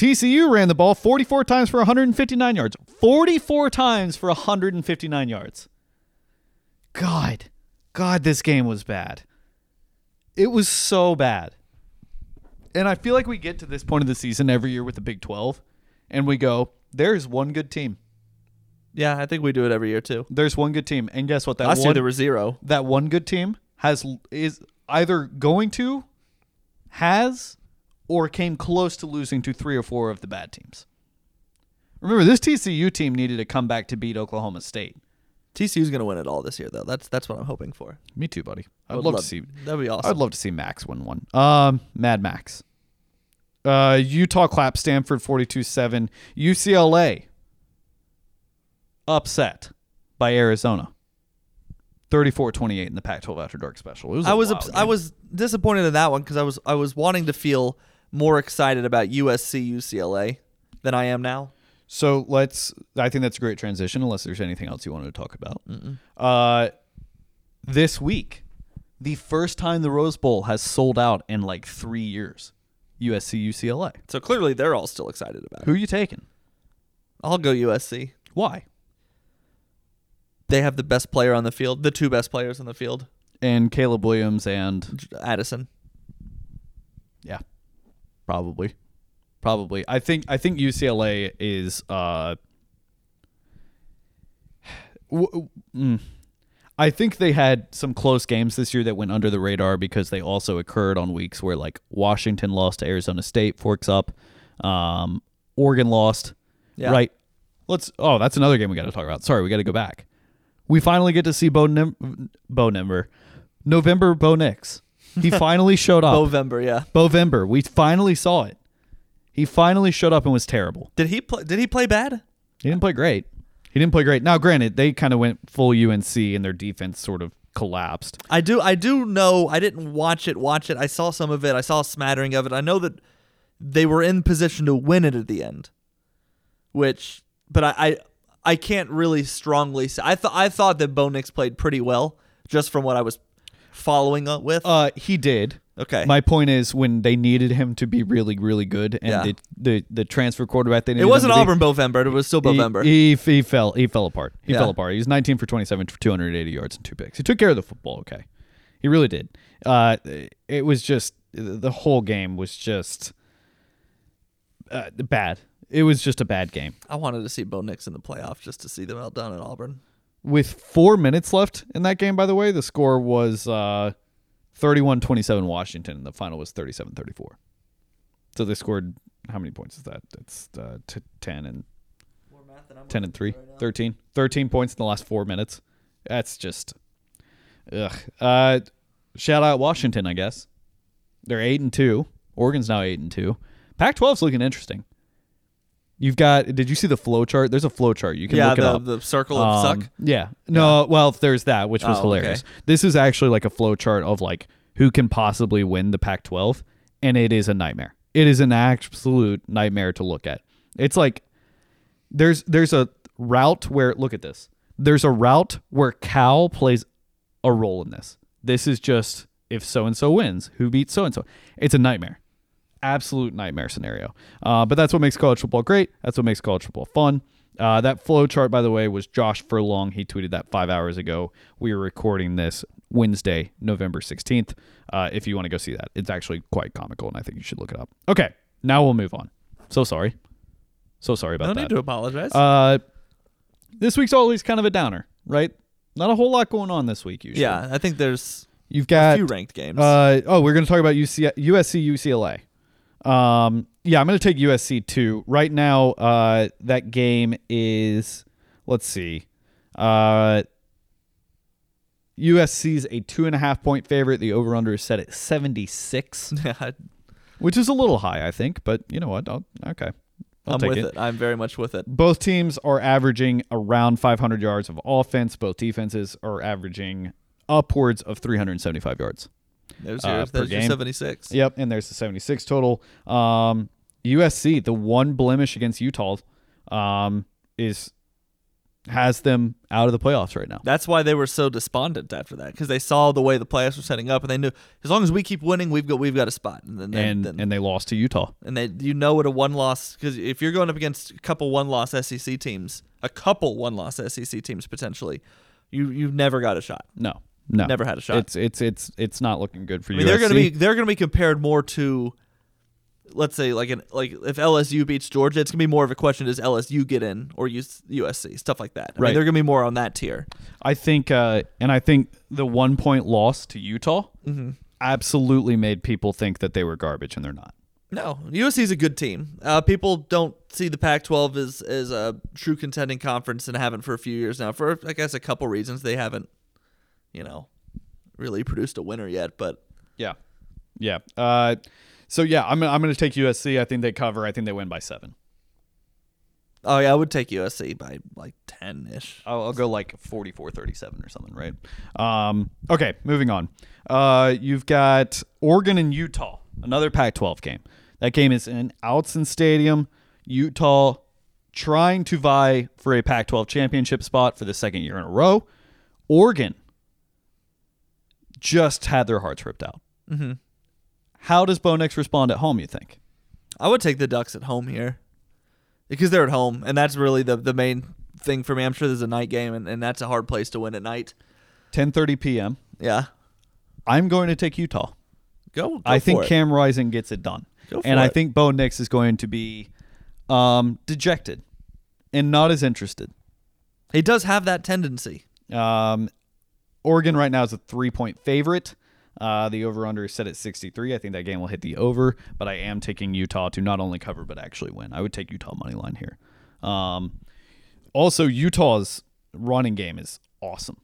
TCU ran the ball 44 times for 159 yards. 44 times for 159 yards. God. God, this game was bad. It was so bad. And I feel like we get to this point of the season every year with the Big 12 and we go, there's one good team. Yeah, I think we do it every year too. There's one good team. And guess what? That Last year there were zero. that one good team has is either going to has or came close to losing to three or four of the bad teams. Remember, this TCU team needed to come back to beat Oklahoma State. TCU's gonna win it all this year, though. That's that's what I'm hoping for. Me too, buddy. I I'd would love, to see. That'd be awesome. I'd love to see Max win one. Um, Mad Max. Uh, Utah clap Stanford 42-7. UCLA upset by Arizona. 34-28 in the Pac-12 After Dark special. It was a I was ups- I was disappointed in that one because I was I was wanting to feel more excited about USC UCLA than I am now. So let's. I think that's a great transition. Unless there's anything else you wanted to talk about. Uh, this week, the first time the Rose Bowl has sold out in like three years. USC UCLA. So clearly they're all still excited about it. Who are you taking? I'll go USC. Why? They have the best player on the field, the two best players on the field, And Caleb Williams and Addison. yeah, probably, probably. I think I think UCLA is. Uh, w- mm. I think they had some close games this year that went under the radar because they also occurred on weeks where like Washington lost to Arizona State, forks up, um, Oregon lost, Yeah. right? Let's. Oh, that's another game we got to talk about. Sorry, we got to go back. We finally get to see Bo Nim- Bo Nimber, November Bo Nix. He finally showed up. November, yeah. Bovember. We finally saw it. He finally showed up and was terrible. Did he play? Did he play bad? He didn't play great. He didn't play great. Now, granted, they kind of went full UNC and their defense sort of collapsed. I do. I do know. I didn't watch it. Watch it. I saw some of it. I saw a smattering of it. I know that they were in position to win it at the end. Which, but I, I, I can't really strongly say. I thought I thought that Bo Nix played pretty well, just from what I was following up with. Uh, he did. okay. My point is, when they needed him to be really, really good, and Yeah. the, the the transfer quarterback they needed it wasn't to be, Auburn Bovember. It was still he- Bovember. He, he fell he fell apart. He Yeah. fell apart. He was 19 for 27 for 280 yards and two picks. He took care of the football. Okay, he really did. Uh, it was just the whole game was just uh, bad. it was just a bad game. I wanted to see Bo Nix in the playoffs just to see them outdone at Auburn. With four minutes left in that game, by the way, the score was uh, 31-27 Washington, and the final was 37-34. So they scored how many points is that? It's uh, t- 10 and 10 and 3 13 13 points in the last 4 minutes. That's just ugh. Uh shout out washington i guess. They're 8 and 2 oregon's now 8 and 2 pac 12's looking interesting you've got did you see the flow chart there's a flow chart you can Yeah, look it the, up the circle of Um, suck. yeah no well there's that which was Oh, hilarious okay. this is actually like a flow chart of like who can possibly win the pac 12 and it is a nightmare it is an absolute nightmare to look at it's like there's there's a route where look at this. There's a route where Cal plays a role in this. This is just if so and so wins, who beats so and so. It's a nightmare, absolute nightmare scenario. Uh, but that's what makes college football great. That's what makes college football fun. Uh, that flow chart, by the way, was Josh Furlong. He tweeted that five hours ago. We were recording this Wednesday, November 16th. Uh, if you want to go see that, it's actually quite comical, and I think you should look it up. Okay, now we'll move on. So sorry. So sorry about No that. No need to apologize. Uh, this week's always kind of a downer, right? Not a whole lot going on this week. Usually, yeah, I think there's You've got a few ranked games. uh, oh, we're going to talk about UC, USC UCLA. Um, yeah, I'm going to take USC too. Right now, uh, that game is let's see, uh, USC's a two and a half point favorite. The over under is set at 76, which is a little high, I think. But you know what? I'll, okay, I'll I'm with it. it. I'm very much with it. Both teams are averaging around 500 yards of offense. Both defenses are averaging upwards of 375 yards. There's Uh, your, per there's your game. 76. Yep, and there's the 76 total. Um, USC, the one blemish against Utah, um, is has them out of the playoffs right now. That's why they were so despondent after that because they saw the way the playoffs were setting up and they knew as long as we keep winning, we've got we've got a spot. And then, And then, and they lost to Utah. and they you know what a one loss because if you're going up against a couple one loss SEC teams, a couple one loss SEC teams potentially, you you've never got a shot. No, no, Never had a shot. It's it's it's it's not looking good for I mean, USC. they're gonna be they're gonna be compared more to, let's say like an like if LSU beats Georgia, it's gonna be more of a question: Does LSU get in or use USC stuff like that? I Right. mean, they're gonna be more on that tier. I think, uh, and I think the one point loss to Utah Mm-hmm. absolutely made people think that they were garbage, and they're not. No, USC is a good team. Uh, people don't see the Pac-12 as as a true contending conference and haven't for a few years now. For I guess a couple reasons, they haven't, you know, really produced a winner yet. But Yeah, yeah. Uh, so yeah, I'm I'm going to take USC. I think they cover. I think they win by seven. oh yeah, I would take USC by like ten ish. I'll, I'll go like 44-37 or something, right? Um, okay, moving on. Uh, you've got Oregon and Utah, another Pac-12 game. That game is in Autzen Stadium. Utah trying to vie for a Pac-12 championship spot for the second year in a row. Oregon just had their hearts ripped out. Mhm. How does Bo Nix respond at home? You think? I would take the Ducks at home here because they're at home, and that's really the the main thing for me. I'm sure there's a night game, and, and that's a hard place to win at night. 10:30 p.m. Yeah, I'm going to take Utah. go. go I think it. Cam Rising gets it done. Go for and I think Bo Nix is going to be um, dejected and not as interested. he does have that tendency. Um, Oregon right now is a three point favorite. Uh, the over under is set at 63. I think that game will hit the over, but I am taking Utah to not only cover but actually win. I would take Utah money line here. Um, also, Utah's running game is awesome.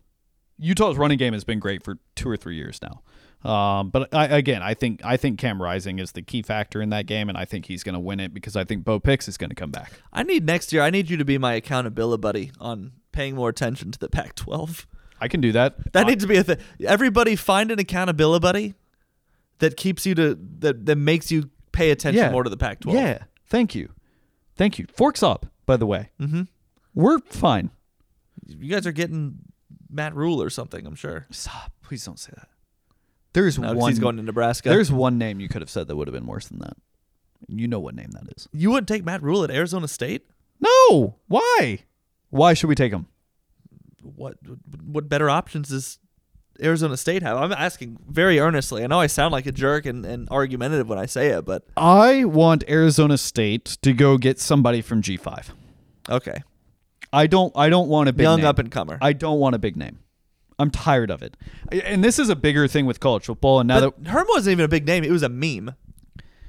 Utah's running game has been great for two or three years now. Um, but I, again, I think I think Cam Rising is the key factor in that game, and I think he's going to win it because I think Bo Nix is going to come back. I need next year. I need you to be my accountability buddy on paying more attention to the Pac-12. I can do that. That Uh, needs to be a thing. Everybody find an accountability buddy that keeps you to that that makes you pay attention Yeah. more to the Pac-12. Yeah. Thank you. Thank you. Forks up, by the way. Mm-hmm. We're fine. You guys are getting Matt Rhule or something. I'm sure. Stop. Please don't say that. There's No, 'cause one. he's going to Nebraska. there's one name you could have said that would have been worse than that. You know what name that is. you wouldn't take Matt Rhule at Arizona State. Arizona State have? I'm asking very earnestly. I know I sound like a jerk and, and argumentative when I say it, but I want Arizona State to go get somebody from G5. okay. I don't. I don't want a big name. Young name. up and comer. I don't want a big name. I'm tired of it. And this is a bigger thing with college football. And now But Herm wasn't even a big name. It was a meme.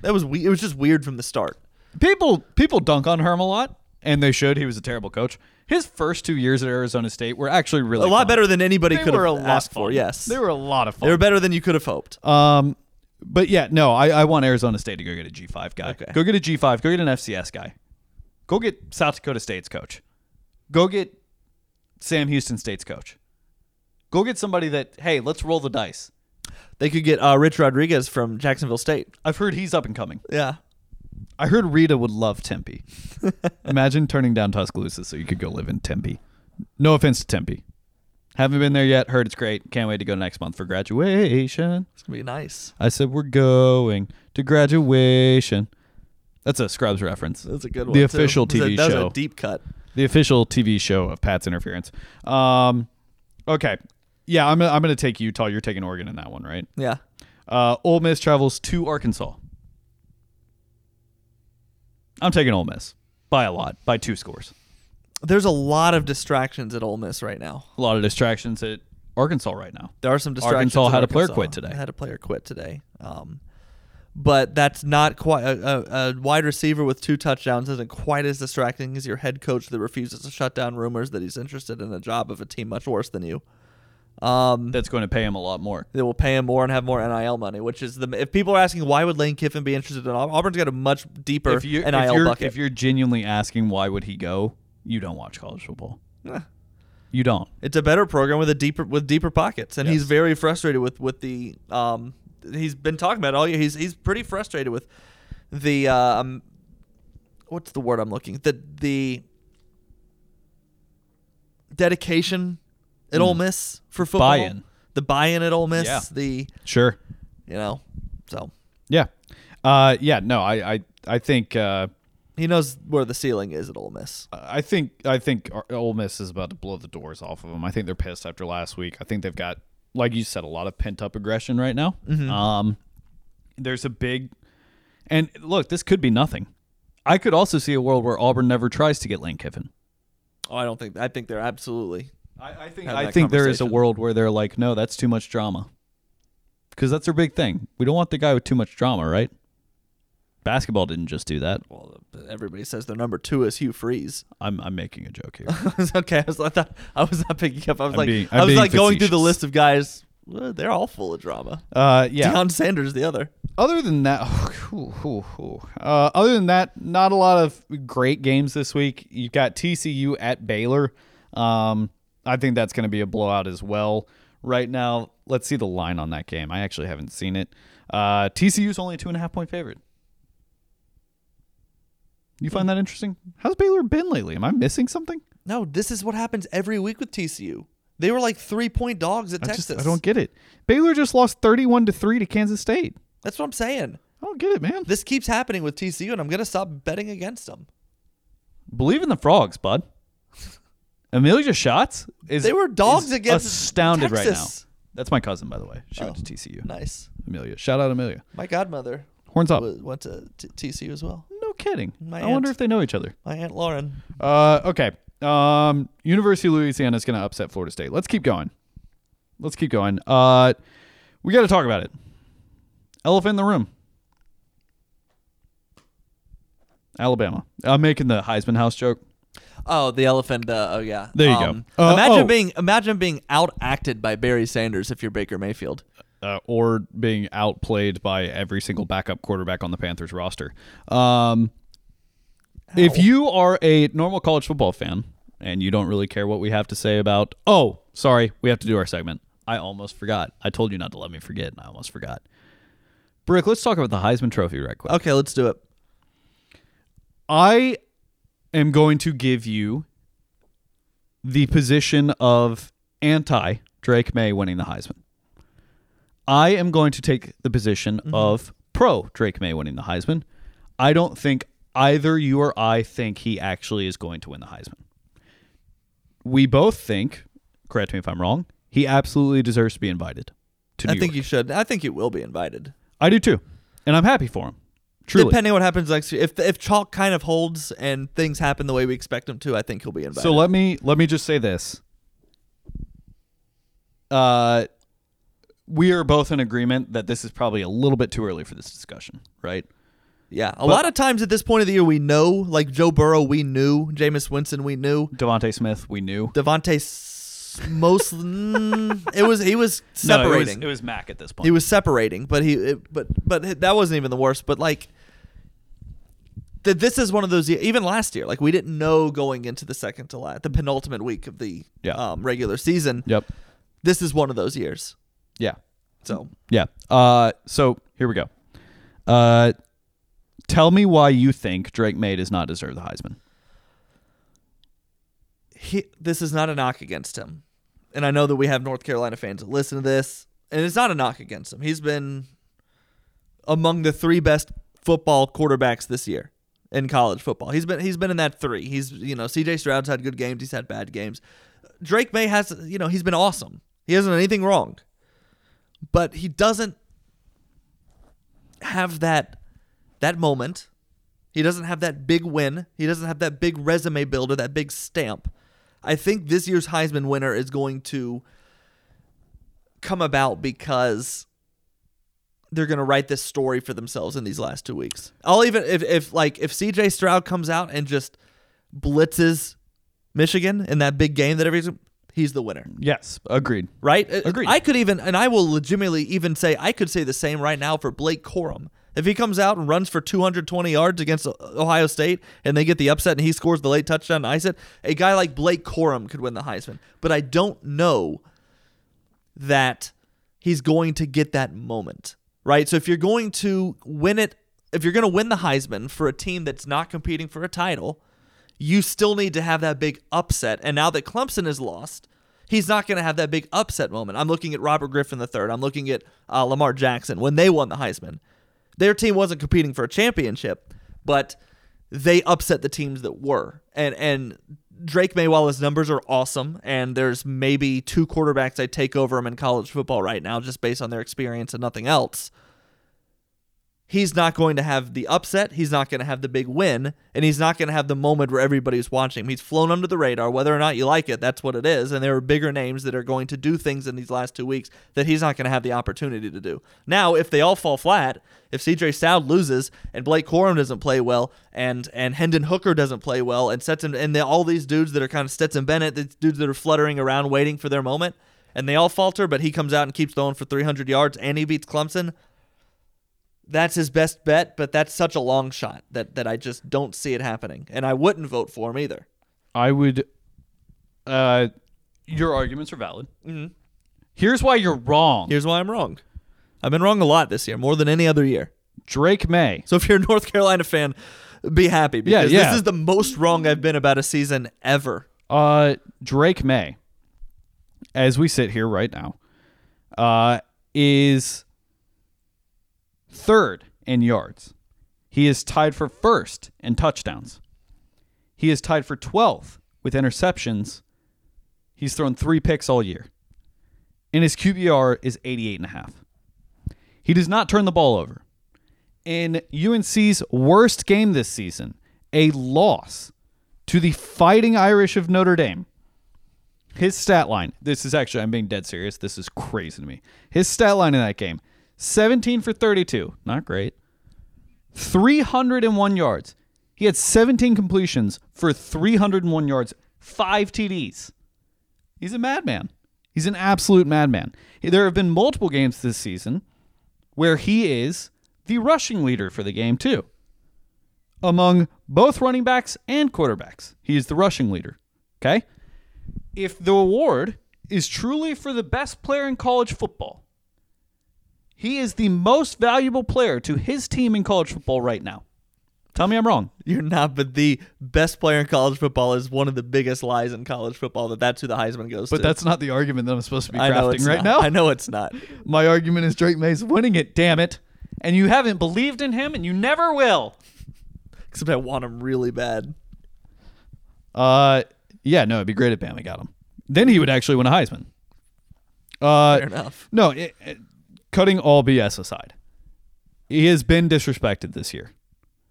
That was we- it was just weird from the start. people people dunk on Herm a lot, and they should. He was a terrible coach. His first two years at Arizona State were actually really a lot fun. better than anybody They could were a have asked for. Yes, they were a lot of fun. They were better than you could have hoped. Um, but yeah, no, I, I want Arizona State to go get a G5 guy. Okay. Go get a G5. Go get an FCS guy. Go get South Dakota State's coach. Go get Sam Houston State's coach. Go get somebody that, hey, let's roll the dice. They could get uh, Rich Rodriguez from Jacksonville State. I've heard he's up and coming. Yeah, I heard Rita would love Tempe. Imagine turning down Tuscaloosa so you could go live in Tempe. No offense to Tempe. Haven't been there yet. Heard it's great. Can't wait to go next month for graduation. it's gonna be nice. I said we're going to graduation. That's a Scrubs reference. That's a good one. The official a- TV that was show. a deep cut. The official TV show of Pat's interference. Um, okay, yeah, I'm I'm gonna take Utah. You're taking Oregon in that one, right? Yeah, Uh, Ole Miss travels to Arkansas. I'm taking Ole Miss by a lot, by two scores. there's a lot of distractions at Ole Miss right now. A lot of distractions at Arkansas right now. There are some distractions. Arkansas had a player quit today. Had a player quit today. Um, but that's not quite a, a, a wide receiver with two touchdowns isn't quite as distracting as your head coach that refuses to shut down rumors that he's interested in a job of a team much worse than you. Um, That's going to pay him a lot more. they will pay him more and have more NIL money, which is the if people are asking why would Lane Kiffin be interested in Auburn, Auburn's got a much deeper If you NIL if you're, bucket. if you're genuinely asking why would he go, you don't watch college football. Eh. You don't. It's a better program with a deeper with deeper pockets, and he's very frustrated with with the um. He's been talking about it all year. He's he's pretty frustrated with the um. What's the word I'm looking? The the dedication at Ole Miss for football. Hmm. Buy-in. The buy-in at Ole Miss. Yeah. The Sure. you know, so Yeah. Uh, yeah. No, I, I, I think, uh, he knows where the ceiling is at Ole Miss. I think, I think Ole Miss is about to blow the doors off of them. I think they're pissed after last week. I think they've got, like you said, a lot of pent up aggression right now. Um, there's a big, and look, this could be nothing. I could also see a world where Auburn never tries to get Lane Kiffin. Oh, I don't think. I think they're absolutely. I, I think I think there is a world where they're like, no, that's too much drama, because that's their big thing. We don't want the guy with too much drama, right? Basketball didn't just do that. Well, everybody says their number two is Hugh Freeze. I'm I'm making a joke here. okay, I was I thought I was not picking up. I was I'm like being- I was like going through the list of guys. well, they're all full of drama. Uh, yeah. Deion Sanders, the other. Other than that, whew. Uh, other than that, not a lot of great games this week. You've got TCU at Baylor. Um, I think that's going to be a blowout as well. Right now, let's see the line on that game. I actually haven't seen it. Uh, TCU's only a two and a half point favorite. You find that interesting? How's Baylor been lately? Am I missing something? No, this is what happens every week with TCU. They were like three point dogs at I Texas. just I don't get it. Baylor just lost thirty-one to three to Kansas State. That's what I'm saying. I don't get it, man. This keeps happening with TCU, and I'm gonna stop betting against them. Believe in the frogs, bud. Amelia Shots is They were dogs is against astounded right now. Texas. That's my cousin, by the way. She went Oh. to TCU. Nice. Amelia, shout out Amelia. My godmother Horns up. wa- went to t- TCU as well. No kidding. My I wonder aunt. if they know each other. My aunt Lauren. Uh, okay. Um, University of Louisiana is going to upset Florida State. Let's keep going. Let's keep going. Uh, we got to talk about it. Elephant in the room. Alabama. I'm making the Heisman House joke. Oh, the elephant. Uh, oh, yeah. There you Um, go. Uh, imagine oh. being imagine being out acted by Barry Sanders if you're Baker Mayfield. uh, or being outplayed by every single backup quarterback on the Panthers roster. Um, if you are a normal college football fan and you don't really care what we have to say about, oh, sorry, we have to do our segment. I almost forgot. I told you not to let me forget, and I almost forgot. Brick, let's talk about the Heisman Trophy right quick. Okay, let's do it. I am going to give you the position of anti Drake Maye winning the Heisman. I am going to take the position mm-hmm. of pro Drake Maye winning the Heisman. I don't think either you or I think he actually is going to win the Heisman. We both think, correct me if I'm wrong, he absolutely deserves to be invited to New I think York. you should. I think he will be invited. I do too, and I'm happy for him. Truly. Depending on what happens next year. If if Chalk kind of holds and things happen the way we expect them to, I think he'll be invited. So let me let me just say this. Uh we are both in agreement that this is probably a little bit too early for this discussion, right? yeah, a lot of times at this point of the year, we know, like Joe Burrow, we knew, Jameis Winston, we knew, DeVonta Smith, we knew. Devontae, most, mm, it was he was No, it was- separating. it, was, Mac at this point. he was separating, but he, it, but but that wasn't even the worst. But like, that this is one of those. Even last year, like we didn't know going into the second to last, the penultimate week of the Yeah. um, regular season. Yep. This is one of those years. Yeah. So Yeah. Uh so here we go. Uh tell me why you think Drake Maye does not deserve the Heisman. he, this is not a knock against him. And I know that we have North Carolina fans that listen to this, and it's not a knock against him. He's been among the three best football quarterbacks this year in college football. He's been he's been in that three. He's you know CJ Stroud's had good games. He's had bad games. Drake Maye has you know he's been awesome. He hasn't done anything wrong, but he doesn't have that that moment. He doesn't have that big win. He doesn't have that big resume builder, that big stamp. I think this year's Heisman winner is going to come about because they're going to write this story for themselves in these last two weeks. I'll even if if like if CJ Stroud comes out and just blitzes Michigan in that big game that everybody's he's the winner Yes, agreed. right? Uh, Agreed. I could even, and I will legitimately even say, I could say the same right now for Blake Corum. If he comes out and runs for 220 yards against Ohio State and they get the upset and he scores the late touchdown to ice it, a guy like Blake Corum could win the Heisman. But I don't know that he's going to get that moment, right? So if you're going to win it, if you're going to win the Heisman for a team that's not competing for a title, you still need to have that big upset. And now that Clemson is lost, he's not going to have that big upset moment. I'm looking at Robert Griffin III. I'm looking at uh, Lamar Jackson when they won the Heisman. Their team wasn't competing for a championship, but they upset the teams that were. And and Drake Maye, while his numbers are awesome, and there's maybe two quarterbacks I take over him in college football right now, just based on their experience and nothing else he's not going to have the upset. He's not going to have the big win, and he's not going to have the moment where everybody's watching him. He's flown under the radar. Whether or not you like it, that's what it is. And there are bigger names that are going to do things in these last two weeks that he's not going to have the opportunity to do. Now, if they all fall flat, if CJ Stroud loses and Blake Corum doesn't play well, and and Hendon Hooker doesn't play well, and Stetson and the, all these dudes that are kind of Stetson Bennett, these dudes that are fluttering around waiting for their moment. And they all falter, but he comes out and keeps throwing for 300 yards, and he beats Clemson that's his best bet, but that's such a long shot that, that I just don't see it happening. And I wouldn't vote for him either. I would uh your arguments are valid. Mhm. Here's why you're wrong. Here's why I'm wrong. I've been wrong a lot this year, more than any other year. Drake Maye. So if you're a North Carolina fan, be happy Yeah, because yeah. this is the most wrong I've been about a season ever. Uh, Drake Maye, as we sit here right now, uh, is third in yards. He is tied for first in touchdowns. He is tied for 12th with interceptions. He's thrown three picks all year. And his QBR is 88.5. He does not turn the ball over. In UNC's worst game this season, a loss to the Fighting Irish of Notre Dame. His stat line, this is actually, I'm being dead serious. This is crazy to me. His stat line in that game 17 for 32. Not great. 301 yards. He had 17 completions for 301 yards, five TDs. He's a madman. He's an absolute madman. There have been multiple games this season where he is the rushing leader for the game, too among both running backs and quarterbacks. He is the rushing leader. Okay? If the award is truly for the best player in college football, he is the most valuable player to his team in college football right now. Tell me I'm wrong. You're not, but the best player in college football is one of the biggest lies in college football that that's who the Heisman goes But to. But that's not the argument that I'm supposed to be crafting right not. now. I know it's not. My argument is Drake Maye's winning it, damn it. And you haven't believed in him and you never will. Except I want him really bad. Uh yeah, no, it'd be great if Bama got him. Then he would actually win a Heisman. Uh, Fair enough. no, it, it- cutting all BS aside, he has been disrespected this year.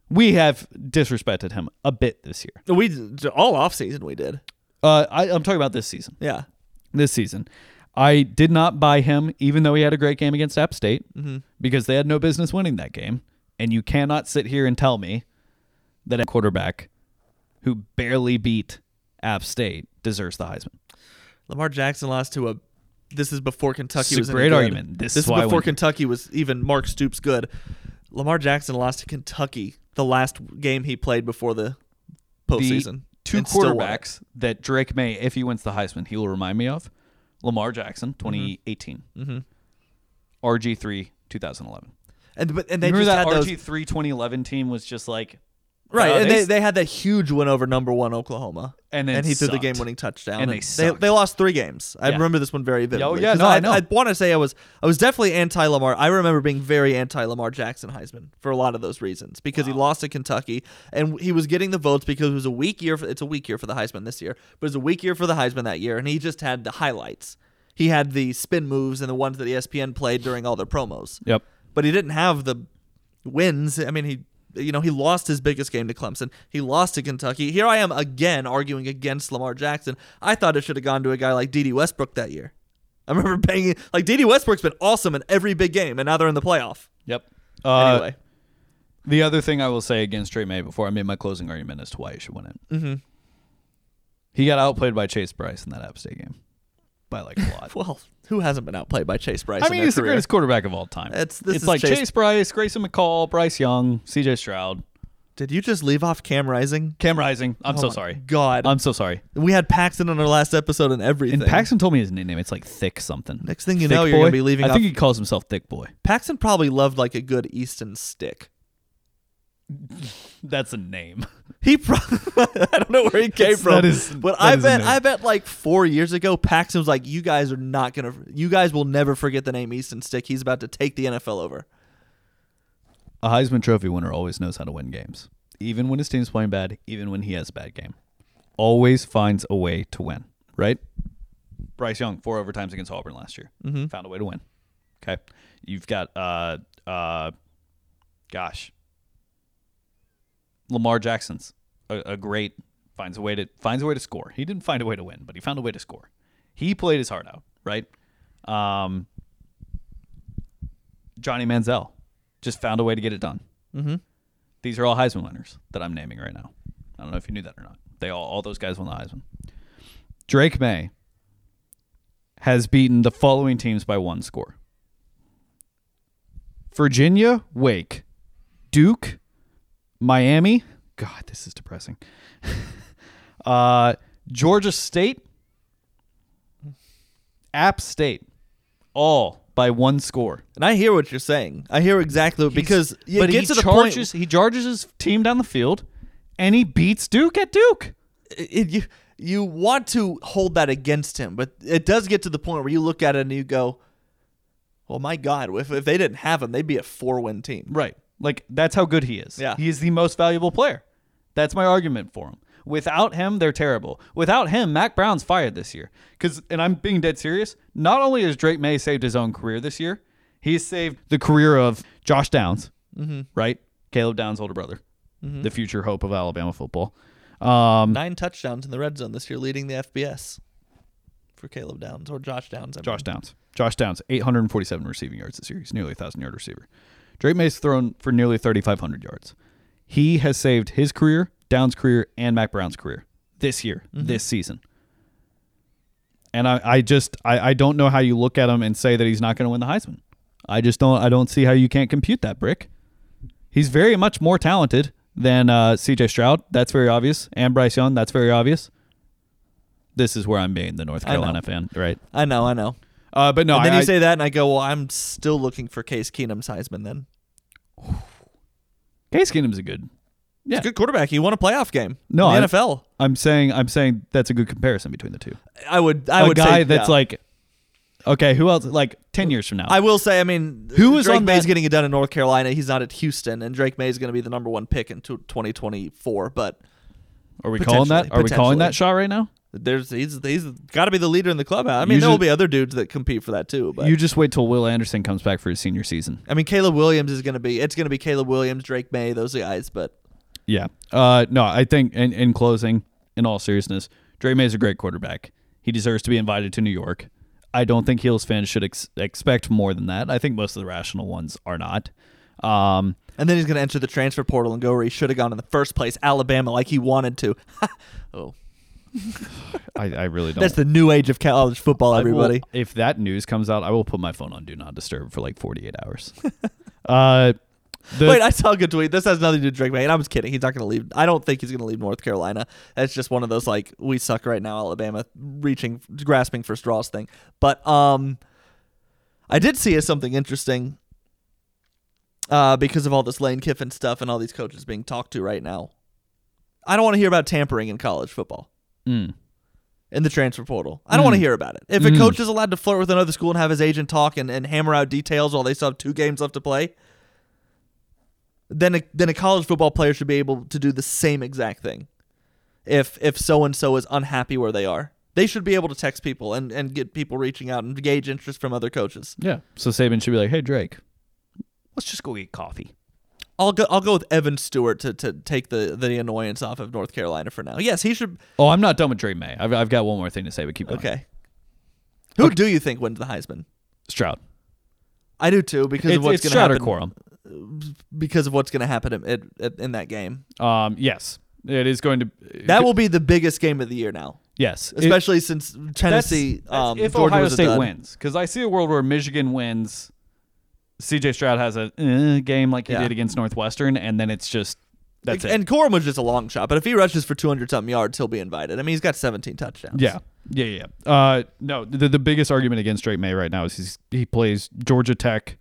We have disrespected him a bit this year. We all off season we did. Uh, I, I'm talking about this season. Yeah. This season, I did not buy him, even though he had a great game against App State, because they had no business winning that game. And you cannot sit here and tell me that a quarterback who barely beat App State deserves the Heisman. Lamar Jackson lost to a. This is before Kentucky It's a was any great argument. This is is before. Kentucky was even Mark Stoops good. Lamar Jackson lost to Kentucky the last game he played before the postseason. The two quarterbacks that Drake Maye, if he wins the Heisman, he will remind me of Lamar Jackson, 2018, Mm-hmm. RG3, 2011. And but and they Remember just that had RG3 2011 team was just like right, Uh, and they they, they had that huge win over number one Oklahoma, And then he threw the sucked. game-winning touchdown, And they they, sucked. lost three games. I Yeah. remember this one very vividly. yeah, 'Cause no, I I, know. I want to say I was I was definitely anti Lamar. I remember being very anti Lamar Jackson Heisman for a lot of those reasons because he lost to Kentucky and he was getting the votes because it was a weak year. For, it's a weak year for the Heisman this year, but it was a weak year for the Heisman that year, and he just had the highlights. He had the spin moves and the ones that ESPN played during all their promos Yep. but he didn't have the wins. I mean, he you know he lost his biggest game to Clemson. He lost to Kentucky. Here I am again arguing against Lamar Jackson. I thought it should have gone to a guy like Dede Westbrook that year. I remember paying like Dede Westbrook's been awesome in every big game, and now they're in the playoff. Yep. Uh, Anyway, The other thing I will say against Drake Maye before I made my closing argument as to why he should win it. mm-hmm. He got outplayed by Chase Brice in that App State game by like a lot. well, who hasn't been outplayed by Chase Brice? I mean, he's the greatest quarterback of all time. It's- this it's like Chase- Chase, Brice, Grayson McCall, Bryce Young, CJ Stroud, Did you just leave off Cam Rising? Cam Rising. I'm Oh so sorry. God, I'm so sorry. we had Paxton on our last episode and everything. And Paxton told me his nickname. It's like Thick something. Next thing you Thick know, you're gonna be leaving I off. think he calls himself Thick Boy. Paxton probably loved like a good Easton stick. That's a name. He probably I don't know where he came from. is- but I bet. I bet like four years ago, Paxton was like, "You guys are not gonna, you guys will never forget the name Easton Stick. He's about to take the NFL over." A Heisman Trophy winner always knows how to win games, even when his team's playing bad, even when he has a bad game. Always finds a way to win, right? Bryce Young, four overtimes against Auburn last year, Mhm. found a way to win. Okay, you've got uh uh, gosh, Lamar Jackson's a, a great finds a way to finds a way to score. He didn't find a way to win, but he found a way to score. He played his heart out, right? Um, Johnny Manziel just found a way to get it done. Mm-hmm. These are all Heisman winners that I'm naming right now. I don't know if you knew that or not. They all all those guys won the Heisman. Drake Maye has beaten the following teams by one score. Virginia, Wake, Duke, Miami. God, this is depressing. uh, Georgia State, App State, all by one score. And I hear what you're saying. I hear exactly because it but gets he to the charges point. he charges his team down the field, and he beats Duke at Duke. It, it- you you want to hold that against him, but it does get to the point where you look at it and you go, "Well, my God, if if they didn't have him, they'd be a four win team." Right. Like that's how good he is. Yeah. He is the most valuable player. That's my argument for him. Without him, they're terrible. Without him, Mack Brown's fired this year. Cause and I'm being dead serious. Not only has Drake Maye saved his own career this year, he's saved the career of Josh Downs, Mm-hmm. right? Caleb Downs' older brother, the future hope of Alabama football. Um, Nine touchdowns in the red zone this year, leading the FBS for Caleb Downs or Josh Downs. I Josh mean. Downs. Josh Downs, 847 receiving yards this year. He's nearly a thousand yard receiver. Drake Maye's thrown for nearly 3,500 yards. He has saved his career, Downs' career, and Mack Brown's career this year, this season. And I, I just I, I don't know how you look at him and say that he's not going to win the Heisman. I just don't I don't see how you can't compute that brick. He's very much more talented than uh, C.J. Stroud. That's very obvious, and Bryce Young. That's very obvious. This is where I'm being the North Carolina fan, right? I know, I know. Uh, but no, and then I, you say that, and I go, "Well, I'm still looking for Case Keenum's Heisman." Then Case Keenum's a good. Yeah, He's a good quarterback. He won a playoff game. No, in I- the NFL. I'm saying I'm saying that's a good comparison between the two. I would. I a would guy say that's yeah. like, okay, who else? Like ten years from now, I will say. I mean, Who was Drake on May's that- getting it done in North Carolina. He's not at Houston, and Drake Maye is going to be the number one pick in 2024. But are we calling that? Are we calling that shot right now? There's he's he's got to be the leader in the clubhouse. I mean, there will be other dudes that compete for that too. But You just wait till Will Anderson comes back for his senior season. I mean, Caleb Williams is going to be. It's going to be Caleb Williams, Drake Maye, those guys. But Yeah. Uh, no, I think in, in closing, in all seriousness, Dre is a great quarterback. He deserves to be invited to New York. I don't think Heels fans should ex- expect more than that. I think most of the rational ones are not. Um, and then he's going to enter the transfer portal and go where he should have gone in the first place, Alabama, like he wanted to. oh, I, I really don't. that's the new age of college football, I will- everybody. if that news comes out, I will put my phone on Do Not Disturb for like 48 hours. uh, the, Wait, I saw a good tweet. This has nothing to do with Drake Maye. And I was kidding. He's not going to leave. I don't think he's going to leave North Carolina. That's just one of those like we suck right now, Alabama reaching, grasping for straws thing. But um, I did see something interesting. Uh, because of all this Lane Kiffin stuff and all these coaches being talked to right now, I don't want to hear about tampering in college football Mm. in the transfer portal. I don't want to hear about it. If a Mm. coach is allowed to flirt with another school and have his agent talk and, and hammer out details while they still have two games left to play, then a, then a college football player should be able to do the same exact thing. If if so and so is unhappy where they are, they should be able to text people and, and get people reaching out and gauge interest from other coaches. Yeah. So Saban should be like, hey, Drake, let's just go get coffee. I'll go I'll go with Evan Stewart to, to take the, the annoyance off of North Carolina for now. Yes, he should. Oh, I'm not done with Dre May. I've, I've got one more thing to say, but keep going. Okay. Who do you think wins the Heisman? Stroud. I do too because of what's going to happen. Corum. because of what's going to happen in, in, in that game. Um, yes, it is going to. That will be the biggest game of the year now, yes, It- especially since Tennessee, that's um, if Georgia Ohio State wins, because I see a world where Michigan wins, C.J. Stroud has a uh, game like he Yeah. did against Northwestern, and then it's just that's it. And Corum was just a long shot, but if he rushes for 200 something yards, he'll be invited. I mean, he's got 17 touchdowns. Yeah, yeah, yeah. Uh, no, the the biggest argument against Drake Maye right now is he's, he plays Georgia Tech,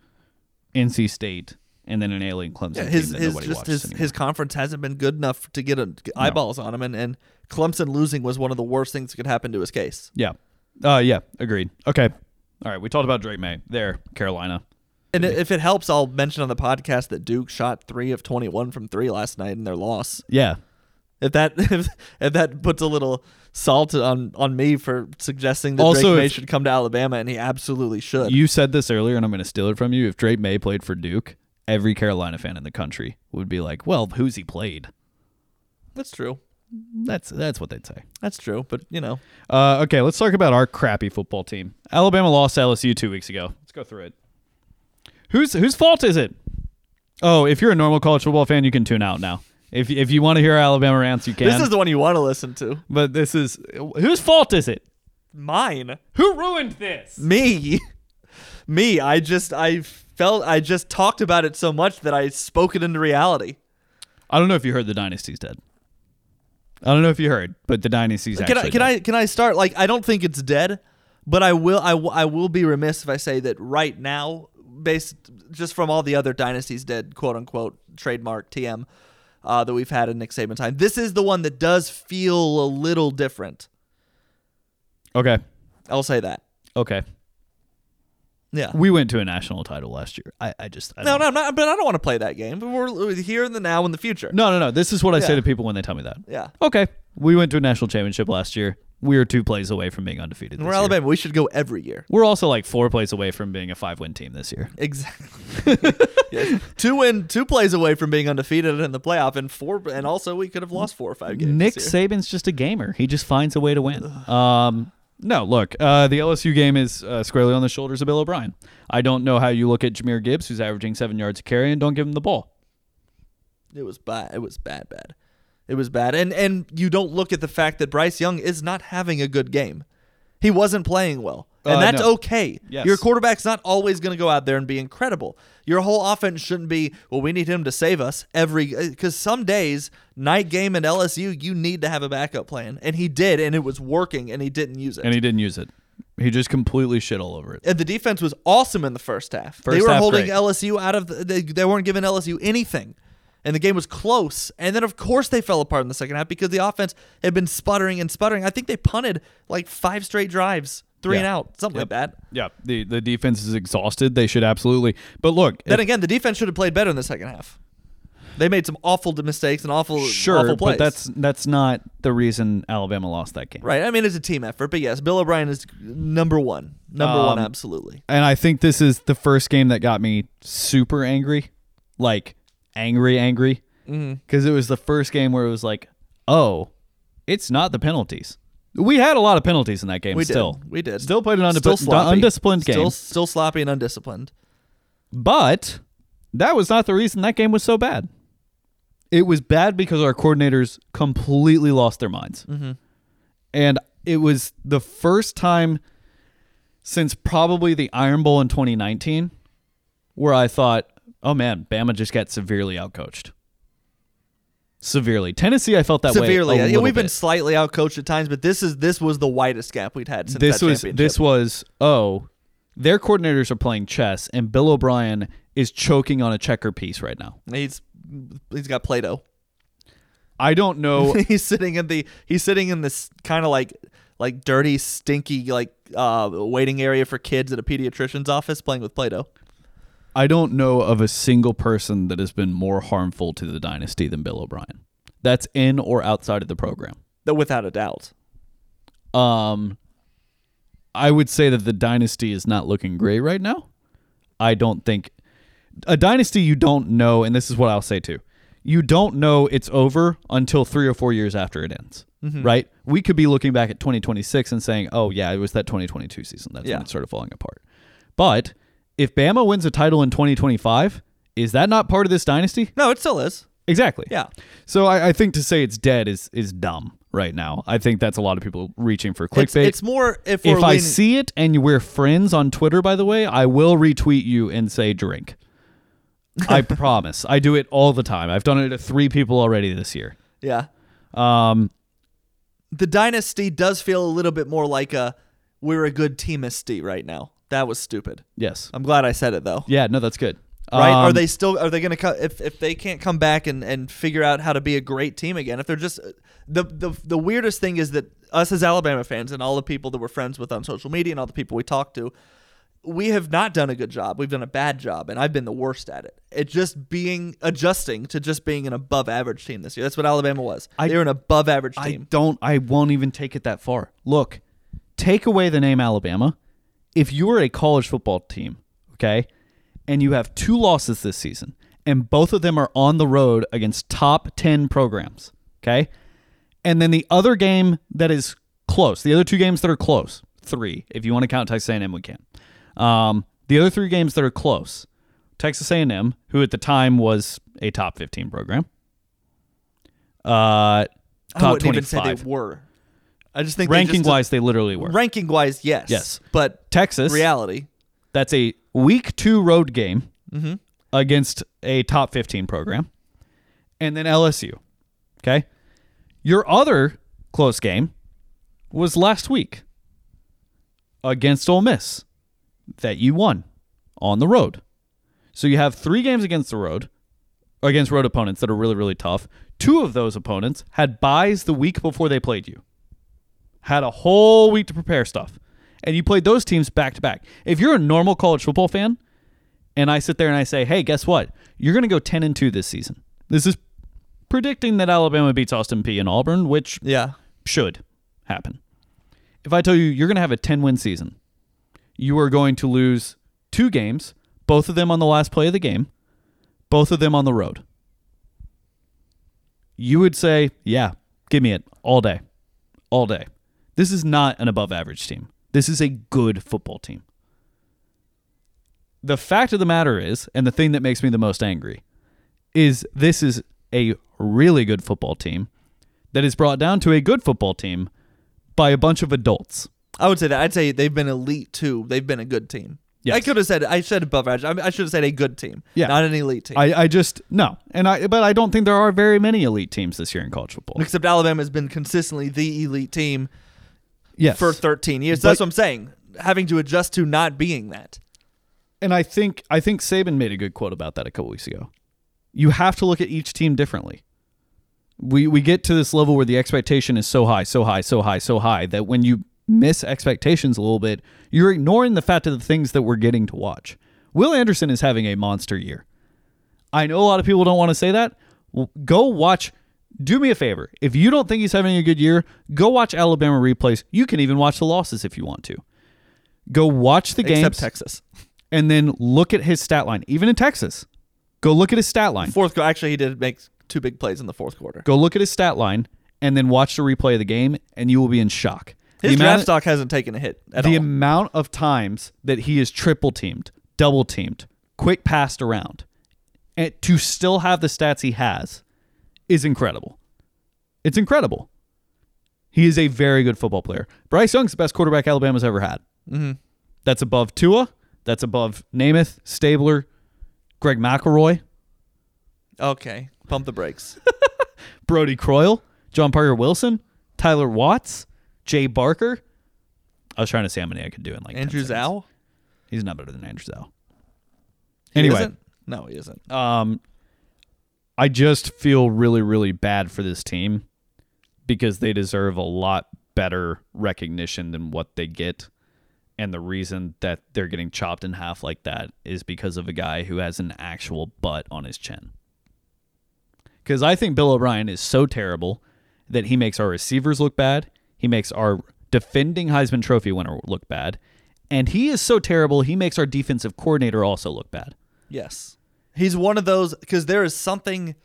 NC State, and then an alien Clemson. Yeah, his his just his, anymore. his conference hasn't been good enough to get a, eyeballs on him, and, and Clemson losing was one of the worst things that could happen to his case. yeah, uh, yeah, agreed. Okay, all right. We talked about Drake Maye there, Carolina. And if it helps, I'll mention on the podcast that Duke shot three of 21 from three last night in their loss. Yeah, If that if, if that puts a little salt on on me for suggesting that Also, Drake Maye if- should come to Alabama, and he absolutely should. you said this earlier, and I'm going to steal it from you. If Drake Maye played for Duke, every Carolina fan in the country would be like, "Well, who's he played?" That's true. That's that's what they'd say. That's true. But you know, Uh, okay, let's talk about our crappy football team. Alabama lost LSU two weeks ago. Let's go through it. Whose whose fault is it? Oh, if you're a normal college football fan, you can tune out now. If if you want to hear Alabama rants, you can. this is the one you want to listen to. but this is whose fault is it? Mine. Who ruined this? Me. Me. I just I felt I just talked about it so much that I spoke it into reality. I don't know if you heard the dynasty's dead. I don't know if you heard, but the dynasty's Can I can dead. I can I start like I don't think it's dead, but I will I, will- I will be remiss if I say that right now based just from all the other dynasties dead quote unquote trademark TM uh, that we've had in Nick Saban time. This is the one that does feel a little different. Okay, I'll say that. okay. Yeah. We went to a national title last year. I, I just I No, don't- no, not, but I don't want to play that game. But we're we're here in the now and the future. no, no, no. This is what I say to people when they tell me that. Yeah. Okay, we went to a national championship last year. We are two plays away from being undefeated. We're this year. Alabama. We should go every year. We're also like four plays away from being a five win team this year. Exactly. Yes. Two win, two plays away from being undefeated in the playoff, and four, and also we could have lost four or five games. Nick. Saban's just a gamer. He just finds a way to win. Um, no, look, uh, the LSU game is uh, squarely on the shoulders of Bill O'Brien. I don't know how you look at Jahmyr Gibbs, who's averaging seven yards a carry, and don't give him the ball. It was bad. It was bad, bad. It was bad, and and you don't look at the fact that Bryce Young is not having a good game. He wasn't playing well, and Uh, that's no. okay. Yes. Your quarterback's not always going to go out there and be incredible. Your whole offense shouldn't be. Well, we need him to save us every because some days night game and LSU you need to have a backup plan, and he did, and it was working, and he didn't use it. And he didn't use it. He just completely shit all over it. And the defense was awesome in the first half. they were half, holding great. LSU out of the, they, they weren't giving LSU anything. And the game was close. And then of course they fell apart in the second half because the offense had been sputtering and sputtering. I think they punted like five straight drives, three and out, something like that. Yeah, the the defense is exhausted. They should absolutely. But look, Then if- again, the defense should have played better in the second half. They made some awful mistakes and awful, Sure, awful plays. but that's that's not the reason Alabama lost that game. right. I mean, it's a team effort, but yes, Bill O'Brien is number one. Number one, Um, absolutely. And I think this is the first game that got me super angry, like angry, angry, Mm-hmm. because it was the first game where it was like, oh, it's not the penalties. We had a lot of penalties in that game. We still, did. We did. still played an Still undisciplined, sloppy. undisciplined Still, game, still sloppy and undisciplined. but that was not the reason that game was so bad. It was bad because our coordinators completely lost their minds. Mm-hmm. And it was the first time since probably the Iron Bowl in 2019 where I thought, oh man, Bama just got severely outcoached. Severely. Tennessee, I felt that Severely. way. Yeah, we've been bit. slightly outcoached at times, but this is this was the widest gap we'd had since This was this was oh, their coordinators are playing chess, and Bill O'Brien is choking on a checker piece right now. He's he's got Play-Doh. I don't know. he's sitting in the he's sitting in this kind of like like dirty, stinky like uh, waiting area for kids at a pediatrician's office playing with Play-Doh. I don't know of a single person that has been more harmful to the dynasty than Bill O'Brien. That's in or outside of the program. Without a doubt. Um, I would say that the dynasty is not looking great right now. I don't think a dynasty you don't know, and this is what I'll say too. You don't know it's over until three or four years after it ends, Mm-hmm. right? We could be looking back at 2026 and saying, "Oh yeah, it was that 2022 season. That's Yeah. when it started falling apart." But if Bama wins a title in 2025, is that not part of this dynasty? No, it still is. Exactly. Yeah. So I, I think to say it's dead is is dumb right now. I think that's a lot of people reaching for clickbait. It's, it's more if if I see it and we're friends on Twitter, by the way, I will retweet you and say drink. I promise. I do it all the time. I've done it to three people already this year. yeah. Um, The dynasty does feel a little bit more like a we're a good teamisty right now. That was stupid. yes. I'm glad I said it though. Yeah. No, that's good. right? are Um, they still are they going to co- if if they can't come back and and figure out how to be a great team again? If they're just the the the weirdest thing is that us as Alabama fans and all the people that we're friends with on social media and all the people we talk to, we have not done a good job. We've done a bad job, and I've been the worst at it. It just being adjusting to just being an above average team this year. That's what Alabama was. I- they were an above average team. I don't. I won't even take it that far. Look, take away the name Alabama. If you are a college football team, okay, and you have two losses this season, and both of them are on the road against top ten programs, okay, and then the other game that is close, the other two games that are close, three, if you want to count Texas A&M, we can. Um, the other three games that are close, Texas A&M, who at the time was a top fifteen program, uh, I wouldn't even say they were. I just think they ranking just- wise, they literally were. ranking wise, yes, Yes. but Texas, reality, that's a week two road game Mm-hmm. against a top 15 program. And then LSU. Okay. Your other close game was last week against Ole Miss that you won on the road. So you have three games against the road, against road opponents that are really, really tough. Two of those opponents had buys the week before they played you, had a whole week to prepare stuff. And you played those teams back to back. If you're a normal college football fan, and I sit there and I say, "Hey, guess what? You're going to go 10 and 2 this season." This is predicting that Alabama beats Austin Peay and Auburn, which yeah. should happen. If I tell you you're going to have a 10 win season, you are going to lose two games, both of them on the last play of the game, both of them on the road. You would say, "Yeah, give me it all day." All day. This is not an above average team. This is a good football team. The fact of the matter is, and the thing that makes me the most angry, is this is a really good football team that is brought down to a good football team by a bunch of adults. I would say that. I'd say they've been elite too. They've been a good team. Yes. I could have said I said above average. I, I should have said a good team. Yeah. Not an elite team. I, I just no, and I but I don't think there are very many elite teams this year in college football. Except Alabama has been consistently the elite team Yes, for 13 years. But- That's what I'm saying. Having to adjust to not being that. and I think I think Saban made a good quote about that a couple weeks ago. You have to look at each team differently. We we get to this level where the expectation is so high, so high, so high, so high that when you miss expectations a little bit, you're ignoring the fact of the things that we're getting to watch. Will Anderson is having a monster year. I know a lot of people don't want to say that, Go watch. Do me a favor. If you don't think he's having a good year, go watch Alabama replays. You can even watch the losses if you want to. Go watch the Except games Texas. and then look at his stat line. Even in Texas, go look at his stat line. Fourth quarter. Actually, he did make two big plays in the fourth quarter. Go look at his stat line and then watch the replay of the game, and you will be in shock. His the draft amount, stock hasn't taken a hit at the all. amount of times that he is triple teamed, double teamed, quick passed around, and to still have the stats he has is incredible. It's incredible. He is a very good football player. Bryce Young's the best quarterback Alabama's ever had. mm-hmm. That's above Tua. That's above Namath, Stabler, Greg McElroy, Okay, pump the brakes. Brodie Croyle, John Parker Wilson, Tyler Watts, Jay Barker. I was trying to say how many I could do in like 10 Andrew. Zhao. He's not better than Andrew Zhao. Anyway, isn't? no, he isn't. um, I just feel really, really bad for this team because they deserve a lot better recognition than what they get. And the reason that they're getting chopped in half like that is because of a guy who has an actual butt on his chin. Because I think Bill O'Brien is so terrible that he makes our receivers look bad. He makes our defending Heisman Trophy winner look bad. And he is so terrible, he makes our defensive coordinator also look bad. Yes. He's one of those because there is something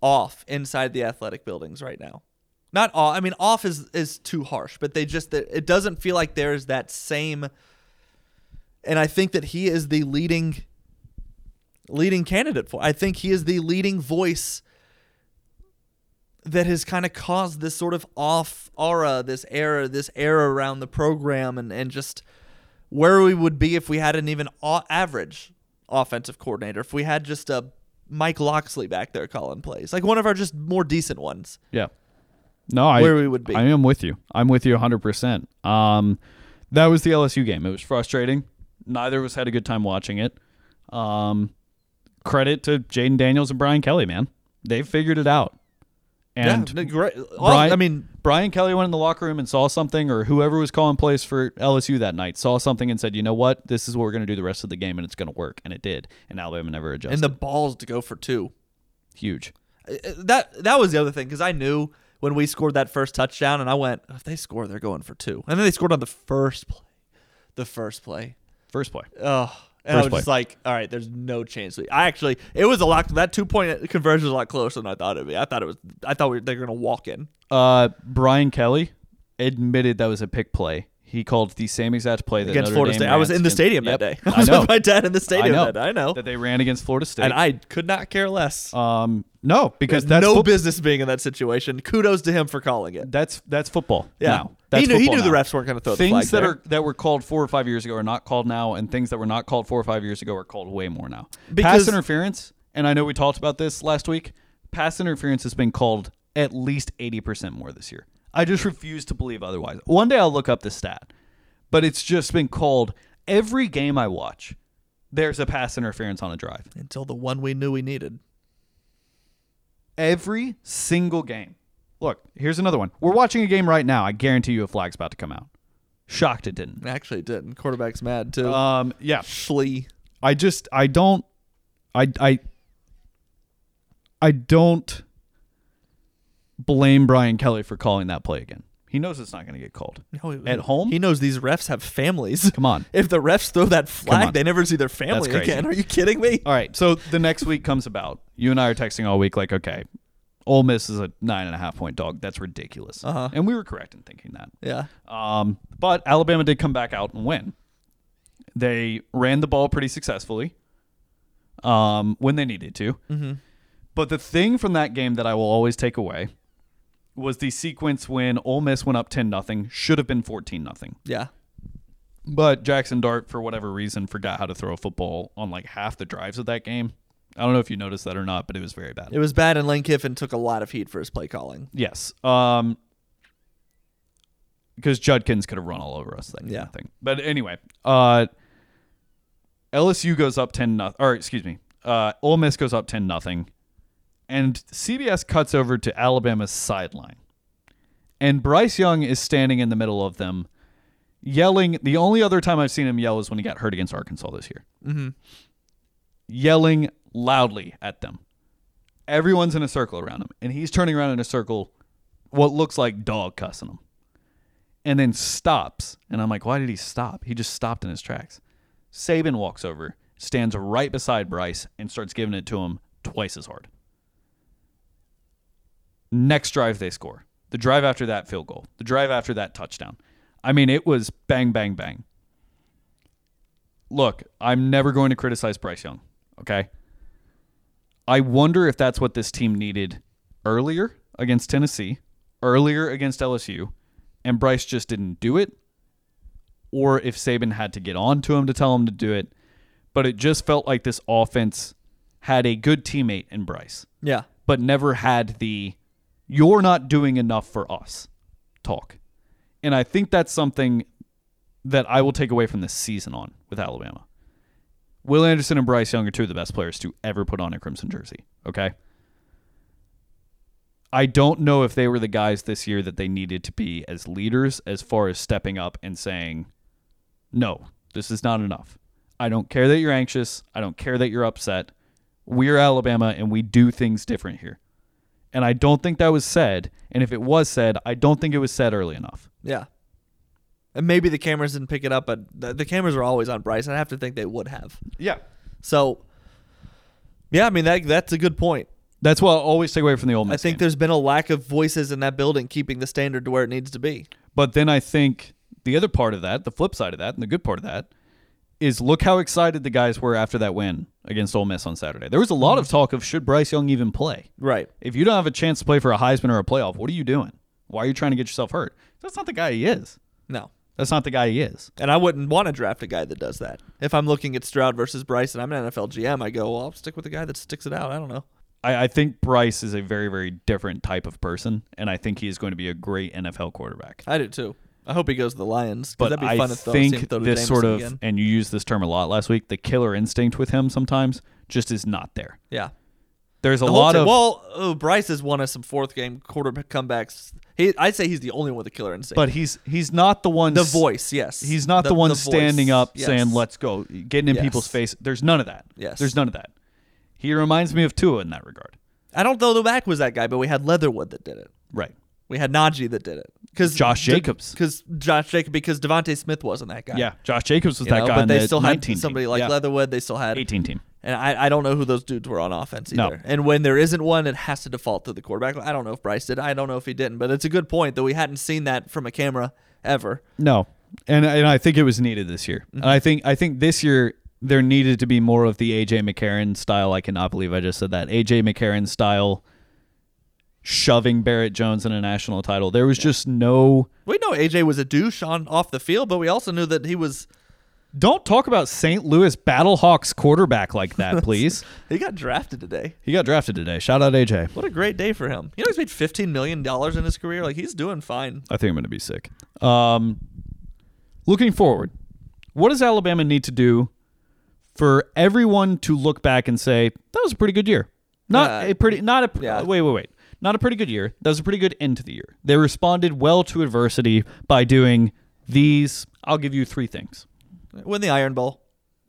off inside the athletic buildings right now. Not off. I mean, off is is too harsh, but they just it doesn't feel like there is that same. And I think that he is the leading leading candidate for. I think he is the leading voice that has kind of caused this sort of off aura, this era, this era around the program, and and just where we would be if we had an even average offensive coordinator, if we had just a Mike Locksley back there calling plays, like one of our just more decent ones. Yeah. No, I Where we would be. I am with you. I'm with you 100%. Um that was the LSU game. It was frustrating. Neither of us had a good time watching it. Um credit to Jayden Daniels and Brian Kelly, man. They figured it out. And yeah, great. Brian- I mean, Brian Kelly went in the locker room and saw something, or whoever was calling plays for LSU that night saw something and said, "You know what? This is what we're going to do the rest of the game, and it's going to work." And it did. And Alabama never adjusted. and the balls to go for two. huge. Uh, That that was the other thing because I knew when we scored that first touchdown, and I went, if they score, they're going for two. And then they scored on the first play. The first play. First play. Oh, and First I was play. just like, all right, there's no chance. I actually, it was a lot. That two point conversion was a lot closer than I thought it'd be. I thought it was. I thought we, they were gonna walk in. Uh, Brian Kelly admitted that was a pick play. He called the same exact play that against Notre Florida Dame State. I was in the against- stadium Yep, that day. I I was know. with my dad in the stadium I know. that day. I know. that they ran against Florida State. And I could not care less. um, no, because that's no fo- business being in that situation. Kudos to him for calling it. that's that's football. Yeah, now. That's he knew he knew the refs weren't going to throw the Things flag that there. are that were called four or five years ago are not called now, and things that were not called four or five years ago are called way more now. Because- pass interference, and I know we talked about this last week. Pass interference has been called at least eighty percent more this year. I just refuse to believe otherwise. One day I'll look up the stat, but it's just been called every game I watch. There's a pass interference on a drive. until the one we knew we needed. Every single game. Look, here's another one. We're watching a game right now. I guarantee you a flag's about to come out. Shocked it didn't. Actually, it didn't. Quarterback's mad too. Um, yeah. Schlee. I just I don't I I I don't blame Brian Kelly for calling that play again. He knows it's not going to get called. No, he- At home? he knows these refs have families. Come on. If the refs throw that flag, they never see their family crazy. again. Are you kidding me? All right, so the next week comes about. You and I are texting all week, like, okay, Ole Miss is a nine and a half point dog. That's ridiculous. Uh-huh. And we were correct in thinking that. Yeah. Um, but Alabama did come back out and win. They ran the ball pretty successfully um, when they needed to. Mm-hmm. But the thing from that game that I will always take away was the sequence when Ole Miss went up 10 nothing, should have been 14 nothing. Yeah. But Jackson Dart, for whatever reason, forgot how to throw a football on like half the drives of that game. I don't know if you noticed that or not, but it was very bad. It was bad, and Lane Kiffin took a lot of heat for his play calling. Yes. Um because Judkins could have run all over us that Yeah. thing. But anyway, uh LSU goes up 10 nothing or excuse me. Uh Ole Miss goes up 10 nothing. And CBS cuts over to Alabama's sideline. And Bryce Young is standing in the middle of them yelling. The only other time I've seen him yell is when he got hurt against Arkansas this year. Mm-hmm. Yelling loudly at them. Everyone's in a circle around him, and he's turning around in a circle, what looks like dog cussing him, and then stops. And I'm like, why did he stop? He just stopped in his tracks. Saban walks over, stands right beside Bryce, and starts giving it to him twice as hard. Next drive, they score. The drive after that, field goal. The drive after that, touchdown. I mean, it was bang, bang, bang. Look, I'm never going to criticize Bryce Young, okay? I wonder if that's what this team needed earlier against Tennessee, earlier against LSU, and Bryce just didn't do it, or if Saban had to get on to him to tell him to do it. But it just felt like this offense had a good teammate in Bryce, Yeah. but never had the you're not doing enough for us talk. And I think that's something that I will take away from this season on with Alabama. Will Anderson and Bryce Young are two of the best players to ever put on a crimson jersey. Okay. I don't know if they were the guys this year that they needed to be as leaders as far as stepping up and saying, no, this is not enough. I don't care that you're anxious. I don't care that you're upset. We're Alabama and we do things different here. And I don't think that was said. And if it was said, I don't think it was said early enough. Yeah. And maybe the cameras didn't pick it up, but the, the cameras are always on Bryce. I have to think they would have. Yeah. So, yeah, I mean that that's a good point. That's what I'll always take away from the Miss I think game. there's been a lack of voices in that building keeping the standard to where it needs to be. But then I think the other part of that, the flip side of that, and the good part of that, is look how excited the guys were after that win against Ole Miss on Saturday. There was a lot of mm-hmm. talk of should Bryce Young even play. Right. If you don't have a chance to play for a Heisman or a playoff, what are you doing? Why are you trying to get yourself hurt? That's not the guy he is. No. That's not the guy he is. And I wouldn't want to draft a guy that does that. If I'm looking at Stroud versus Bryce and I'm an NFL GM, I go, well, I'll stick with the guy that sticks it out. I don't know. I, I think Bryce is a very, very different type of person, and I think he is going to be a great NFL quarterback. I do too. I hope he goes to the Lions. But that'd be I fun to throw, see him think throw this sort of, again. and you used this term a lot last week, the killer instinct with him sometimes just is not there. Yeah. There's a The lot of well, oh, Bryce has won us some fourth game quarter comebacks. He, I'd say he's the only one with a killer instinct. but he's he's not the one the voice, yes, He's not the, one voice, standing up yes. saying "Let's go," getting in Yes. people's face. There's none of that. Yes. there's none of that. He reminds me of Tua in that regard. I don't know the back was that guy, but we had Leatherwood that did it. Right. We had Najee that did it. Because Josh Jacobs. Because Josh Jacobs. Because DeVonta Smith wasn't that guy. Yeah. Josh Jacobs was You that know, guy. but they the still had somebody team. like yeah. Leatherwood. They still had 18 team. And I, I don't know who those dudes were on offense No. either. And when there isn't one, it has to default to the quarterback. I don't know if Bryce did. I don't know if he didn't. But it's a good point that we hadn't seen that from a camera ever. No, and and I think it was needed this year. Mm-hmm. And I think I think this year there needed to be more of the AJ McCarron style. I cannot believe I just said that AJ McCarron style, shoving Barrett Jones in a national title. There was just no. We know AJ was a douche on off the field, but we also knew that he was Don't talk about St. Louis Battlehawks quarterback like that, please. he got drafted today. he got drafted today. Shout out AJ. What a great day for him. You know he's made fifteen million dollars in his career. Like he's doing fine. I think I'm going to be sick. Um, looking forward, what does Alabama need to do for everyone to look back and say that was a pretty good year? Not Uh, a pretty, not a yeah. wait, wait, wait, not a pretty good year. That was a pretty good end to the year. They responded well to adversity by doing these. I'll give you three things. Win the Iron Bowl.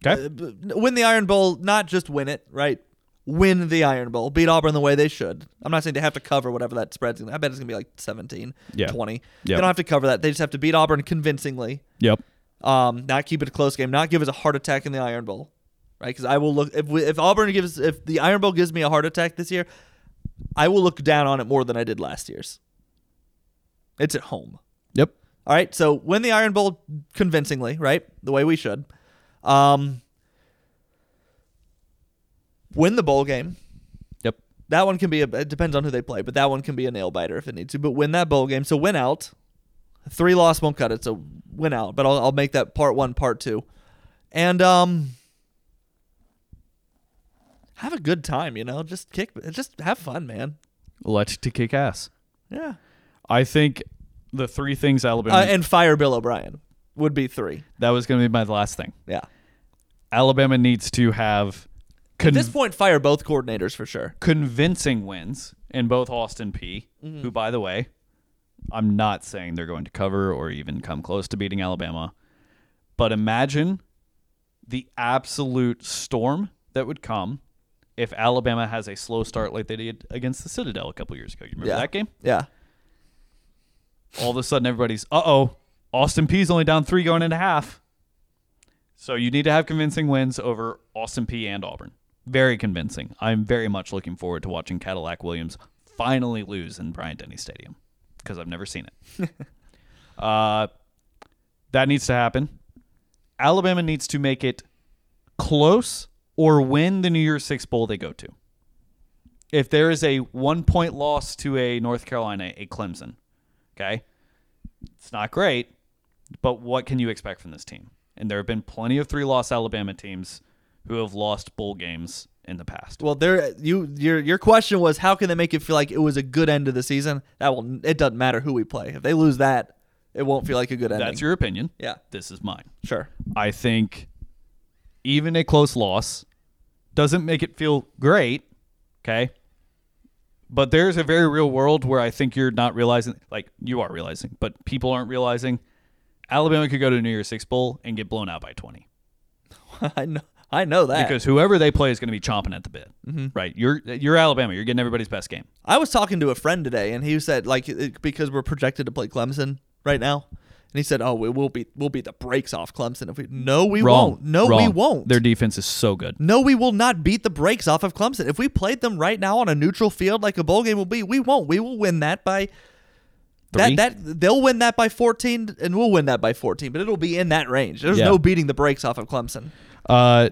Okay, Uh, win the Iron Bowl, not just win it, right? Win the Iron Bowl. Beat Auburn the way they should. I'm not saying they have to cover whatever that spread's going to I bet it's going to be like 17, Yeah. 20. Yep. They don't have to cover that. They just have to beat Auburn convincingly. yep, Um, not keep it a close game. Not give us a heart attack in the Iron Bowl, right? Because I will look if we, if Auburn gives if the Iron Bowl gives me a heart attack this year, I will look down on it more than I did last year's. It's at home. yep, All right, so win the Iron Bowl convincingly, right? The way we should. Um, win the bowl game. yep. That one can be a. It depends on who they play, but that one can be a nail biter if it needs to. But win that bowl game. So win out. Three loss won't cut it. So win out. But I'll, I'll make that part one, part two, and um, have a good time. You know, just kick, just have fun, man. Let's to kick ass. Yeah. I think the three things Alabama Uh, and fire Bill O'Brien would be three. that was going to be my last thing. Yeah. Alabama needs to have At this point, fire both coordinators for sure. convincing wins in both Austin Peay, Mm-hmm. who, by the way, I'm not saying they're going to cover or even come close to beating Alabama. But imagine the absolute storm that would come if Alabama has a slow start like they did against the Citadel a couple years ago. You remember Yeah. that game? Yeah. All of a sudden, everybody's, uh oh, Austin Peay's only down three going into half. So you need to have convincing wins over Austin Peay and Auburn. Very convincing. I'm very much looking forward to watching Cadillac Williams finally lose in Bryant Denny Stadium because I've never seen it. uh, that needs to happen. Alabama needs to make it close or win the New Year's Six Bowl they go to. If there is a one point loss to a North Carolina, a Clemson, okay, it's not great, but what can you expect from this team? And there have been plenty of three loss Alabama teams who have lost bowl games in the past. Well, there you your your question was how can they make it feel like it was a good end of the season? That will it doesn't matter who we play. If they lose that, it won't feel like a good ending. That's your opinion. yeah, This is mine. sure. I think even a close loss doesn't make it feel great. Okay. But there's a very real world where I think you're not realizing, like you are realizing, but people aren't realizing. Alabama could go to New Year's Six Bowl and get blown out by 20 I know I know that because whoever they play is going to be chomping at the bit. Mm-hmm. Right? You're you're Alabama. You're getting everybody's best game. I was talking to a friend today, and he said like because we're projected to play Clemson right now, and he said, "Oh, we will beat we'll beat the brakes off Clemson if we." No, we Wrong. won't. No, we won't. Their defense is so good. no, we will not beat the brakes off of Clemson. If we played them right now on a neutral field like a bowl game will be, we won't. We will win that by Three? that that they'll win that by 14 and we'll win that by 14, but it'll be in that range. There's Yeah. no beating the brakes off of Clemson. Uh,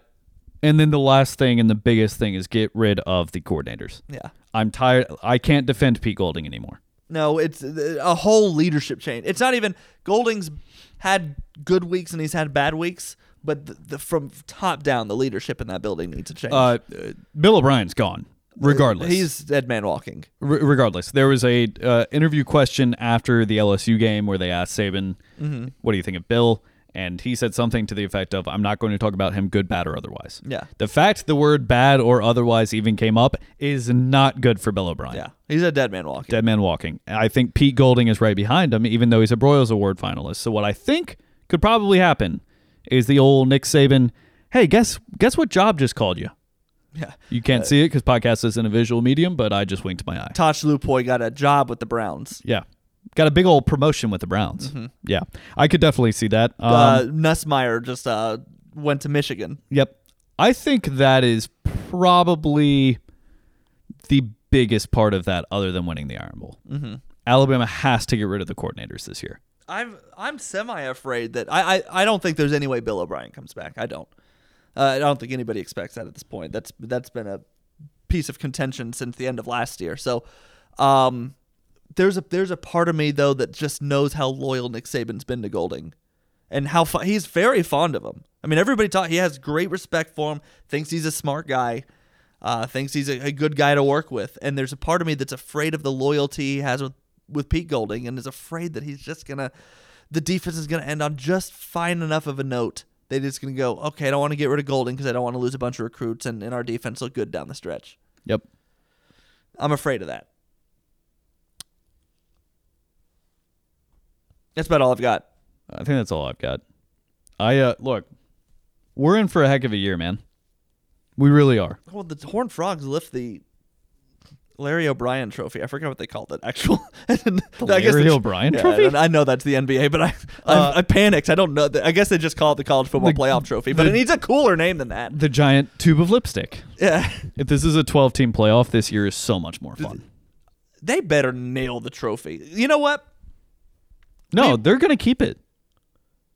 and then the last thing and the biggest thing is get rid of the coordinators. Yeah. I'm tired. I can't defend Pete Golding anymore. No, it's a whole leadership change. It's not even Golding's had good weeks and he's had bad weeks, but the, the, from top down, the leadership in that building needs to change. Uh, uh, Bill O'Brien's gone. Regardless, he's dead man walking. Re- regardless. There was a uh, interview question after the LSU game where they asked Saban, Mm-hmm. "What do you think of Bill?" And he said something to the effect of, "I'm not going to talk about him, good, bad, or otherwise." Yeah. The fact the word "bad" or "otherwise" even came up is not good for Bill O'Brien. Yeah, he's a dead man walking. Dead man walking. I think Pete Golding is right behind him, even though he's a Broyles Award finalist. So what I think could probably happen is the old Nick Saban. Hey, guess guess what job just called you? Yeah, You can't uh, see it because podcast isn't a visual medium, but I just winked my eye. Tosh Lupoy got a job with the Browns. Yeah, got a big old promotion with the Browns. Yeah, I could definitely see that. Um, uh, Nussmeier just uh, went to Michigan. Yep. I think that is probably the biggest part of that, other than winning the Iron Bowl. Mm-hmm. Alabama has to get rid of the coordinators this year. I'm I'm semi afraid that I, I I don't think there's any way Bill O'Brien comes back. I don't. Uh, I don't think anybody expects that at this point. That's that's been a piece of contention since the end of last year. So, um, there's a there's a part of me though that just knows how loyal Nick Saban's been to Golding, and how fo- he's very fond of him. I mean, everybody talk. He has great respect for him. Thinks he's a smart guy. Uh, thinks he's a, a good guy to work with. And there's a part of me that's afraid of the loyalty he has with with Pete Golding, and is afraid that he's just gonna the defense is gonna end on just fine enough of a note. They're just gonna go, okay, I don't want to get rid of Golding because I don't want to lose a bunch of recruits, and, and our defense look good down the stretch. Yep. I'm afraid of that. That's about all I've got. I think that's all I've got. I uh look, we're in for a heck of a year, man. We really are. Well, the Horned Frogs lift the Larry O'Brien Trophy. I forgot what they called it. Actual the Larry O'Brien Trophy? I know that's the NBA, but I I, Uh, I panicked. I don't know. I guess they just call it the College Football The- Playoff Trophy, but the- it needs a cooler name than that. The giant tube of lipstick. Yeah, If this is a 12 team playoff, this year is so much more fun. they better nail the trophy. You know what? No, they're gonna keep it.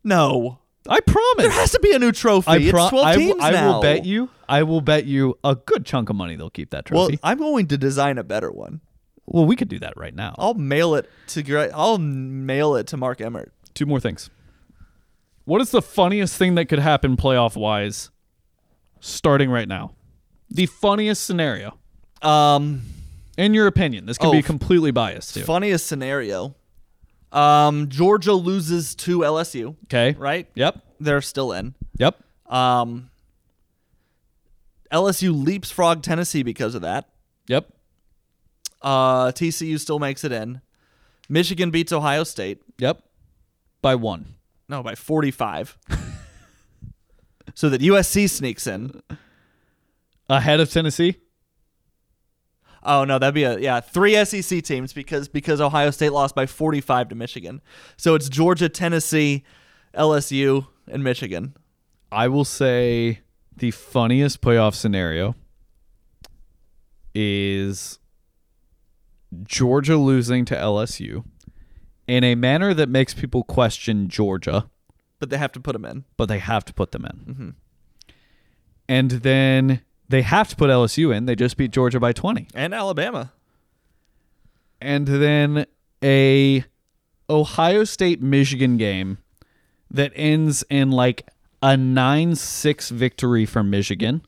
No, I promise. there has to be a new trophy. I, it's twelve I, teams will, I now. will bet you. I will bet you a good chunk of money they'll keep that trophy. Well. I'm going to design a better one. Well, we could do that right now. I'll mail it to. I'll mail it to Mark Emmert. Two more things. What is the funniest thing that could happen playoff wise starting right now? The funniest scenario, Um, in your opinion. This could Oh, be completely biased too. funniest scenario. Um, Georgia loses to LSU. Okay. Right? Yep. They're still in. Yep. Um, LSU leapsfrog Tennessee because of that. Yep. Uh, TCU still makes it in. Michigan beats Ohio State. Yep. By one. No, by 45. so that USC sneaks in. ahead of Tennessee. Oh no, that'd be a yeah three SEC teams because because Ohio State lost by 45 to Michigan. So it's Georgia, Tennessee, LSU, and Michigan. I will say the funniest playoff scenario is Georgia losing to LSU in a manner that makes people question Georgia, But they have to put them in. but they have to put them in. Mm-hmm. And then they have to put LSU in. They just beat Georgia by 20. And Alabama. and then a Ohio State Michigan game that ends in like a 9-6 victory for Michigan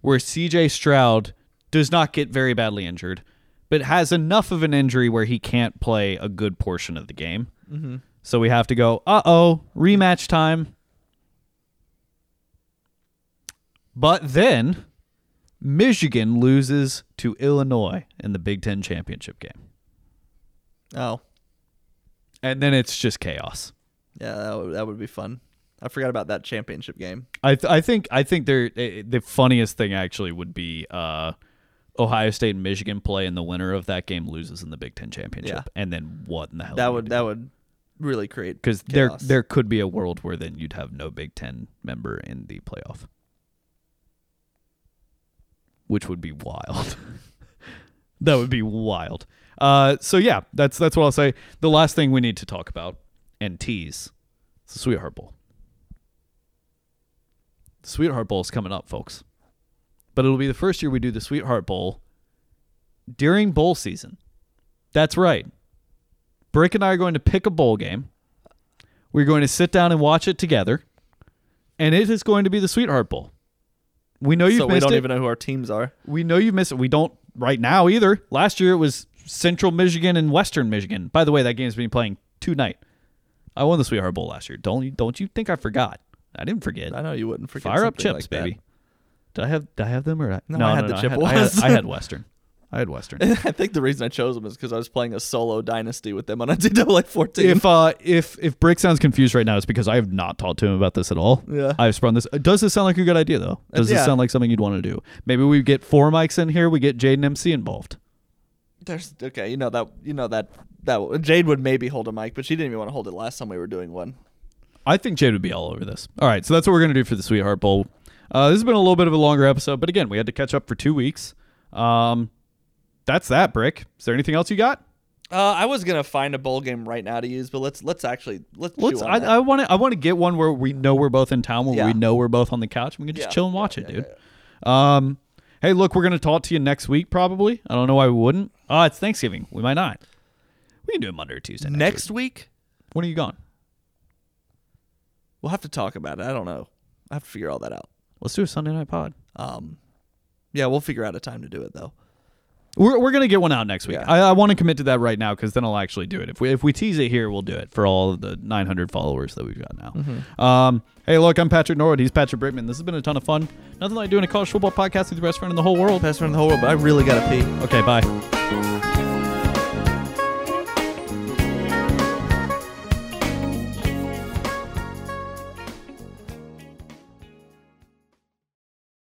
where CJ Stroud does not get very badly injured but has enough of an injury where he can't play a good portion of the game. Mm-hmm. So we have to go, "Uh-oh, rematch time." But then Michigan loses to Illinois in the Big 10 championship game. Oh and then it's just chaos. yeah, that would, that would be fun. I forgot about that championship game. I th- I think I think they're eh, the funniest thing actually would be uh, Ohio State and Michigan play, and the winner of that game loses in the Big Ten championship, Yeah. and then what in the hell? That would that would really create because there there could be a world where then you'd have no Big Ten member in the playoff, which would be wild. that would be wild. Uh, so yeah, that's that's what I'll say. The last thing we need to talk about and tease, the Sweetheart Bowl. The Sweetheart Bowl is coming up, folks. But it'll be the first year we do the Sweetheart Bowl during bowl season. That's right. Brick and I are going to pick a bowl game. We're going to sit down and watch it together. And it is going to be the Sweetheart Bowl. We know you've so we don't it. even know who our teams are. We know you've missed it. We don't right now either. Last year it was Central Michigan and Western Michigan. By the way, that game's been playing tonight. I won the Sweetheart Bowl last year. Don't you, don't you think I forgot? I didn't forget. I know you wouldn't forget. Fire up chips, like baby. Did I have did I have them or No, I had the I Chippewas. I had, I had Western. I had Western. I think the reason I chose them is because I was playing a solo dynasty with them on NCAA 14. if uh if if Brick sounds confused right now, it's because I have not talked to him about this at all. Yeah. I've sprung this. Does this sound like a good idea though? Does this sound like something you'd want to do? Maybe we get four mics in here. We get Jade and MC involved. There's okay, you know that you know that that Jade would maybe hold a mic, but she didn't even want to hold it last time we were doing one. I think Jade would be all over this. All right, so that's what we're gonna do for the Sweetheart Bowl. Uh, this has been a little bit of a longer episode, but again, we had to catch up for two weeks. Um, that's that. Brick. Is there anything else you got? Uh, I was gonna find a bowl game right now to use, but let's let's actually let's. Let's. I, want to. I want to get one where we know we're both in town, where Yeah. we know we're both on the couch. We can just Yeah, chill and watch yeah, it, dude. Um, hey, look, we're gonna talk to you next week, probably. I don't know why we wouldn't. Oh, it's Thanksgiving. We might not. We can do it Monday or Tuesday. Next, Next week. week when are you gone? we'll have to talk about it. I don't know. I have to figure all that out. Let's do a Sunday night pod. Um, yeah, we'll figure out a time to do it though. We're, we're gonna get one out next week. Yeah. I, I want to commit to that right now because then I'll actually do it. If we if we tease it here, we'll do it for all of the 900 followers that we've got now. Mm-hmm. Um, hey, look, I'm Patrick Norwood. He's Patrick Brickman. This has been a ton of fun. Nothing like doing a college football podcast with your best friend in the whole world. Best friend in the whole world, but I really gotta pee. Okay, bye.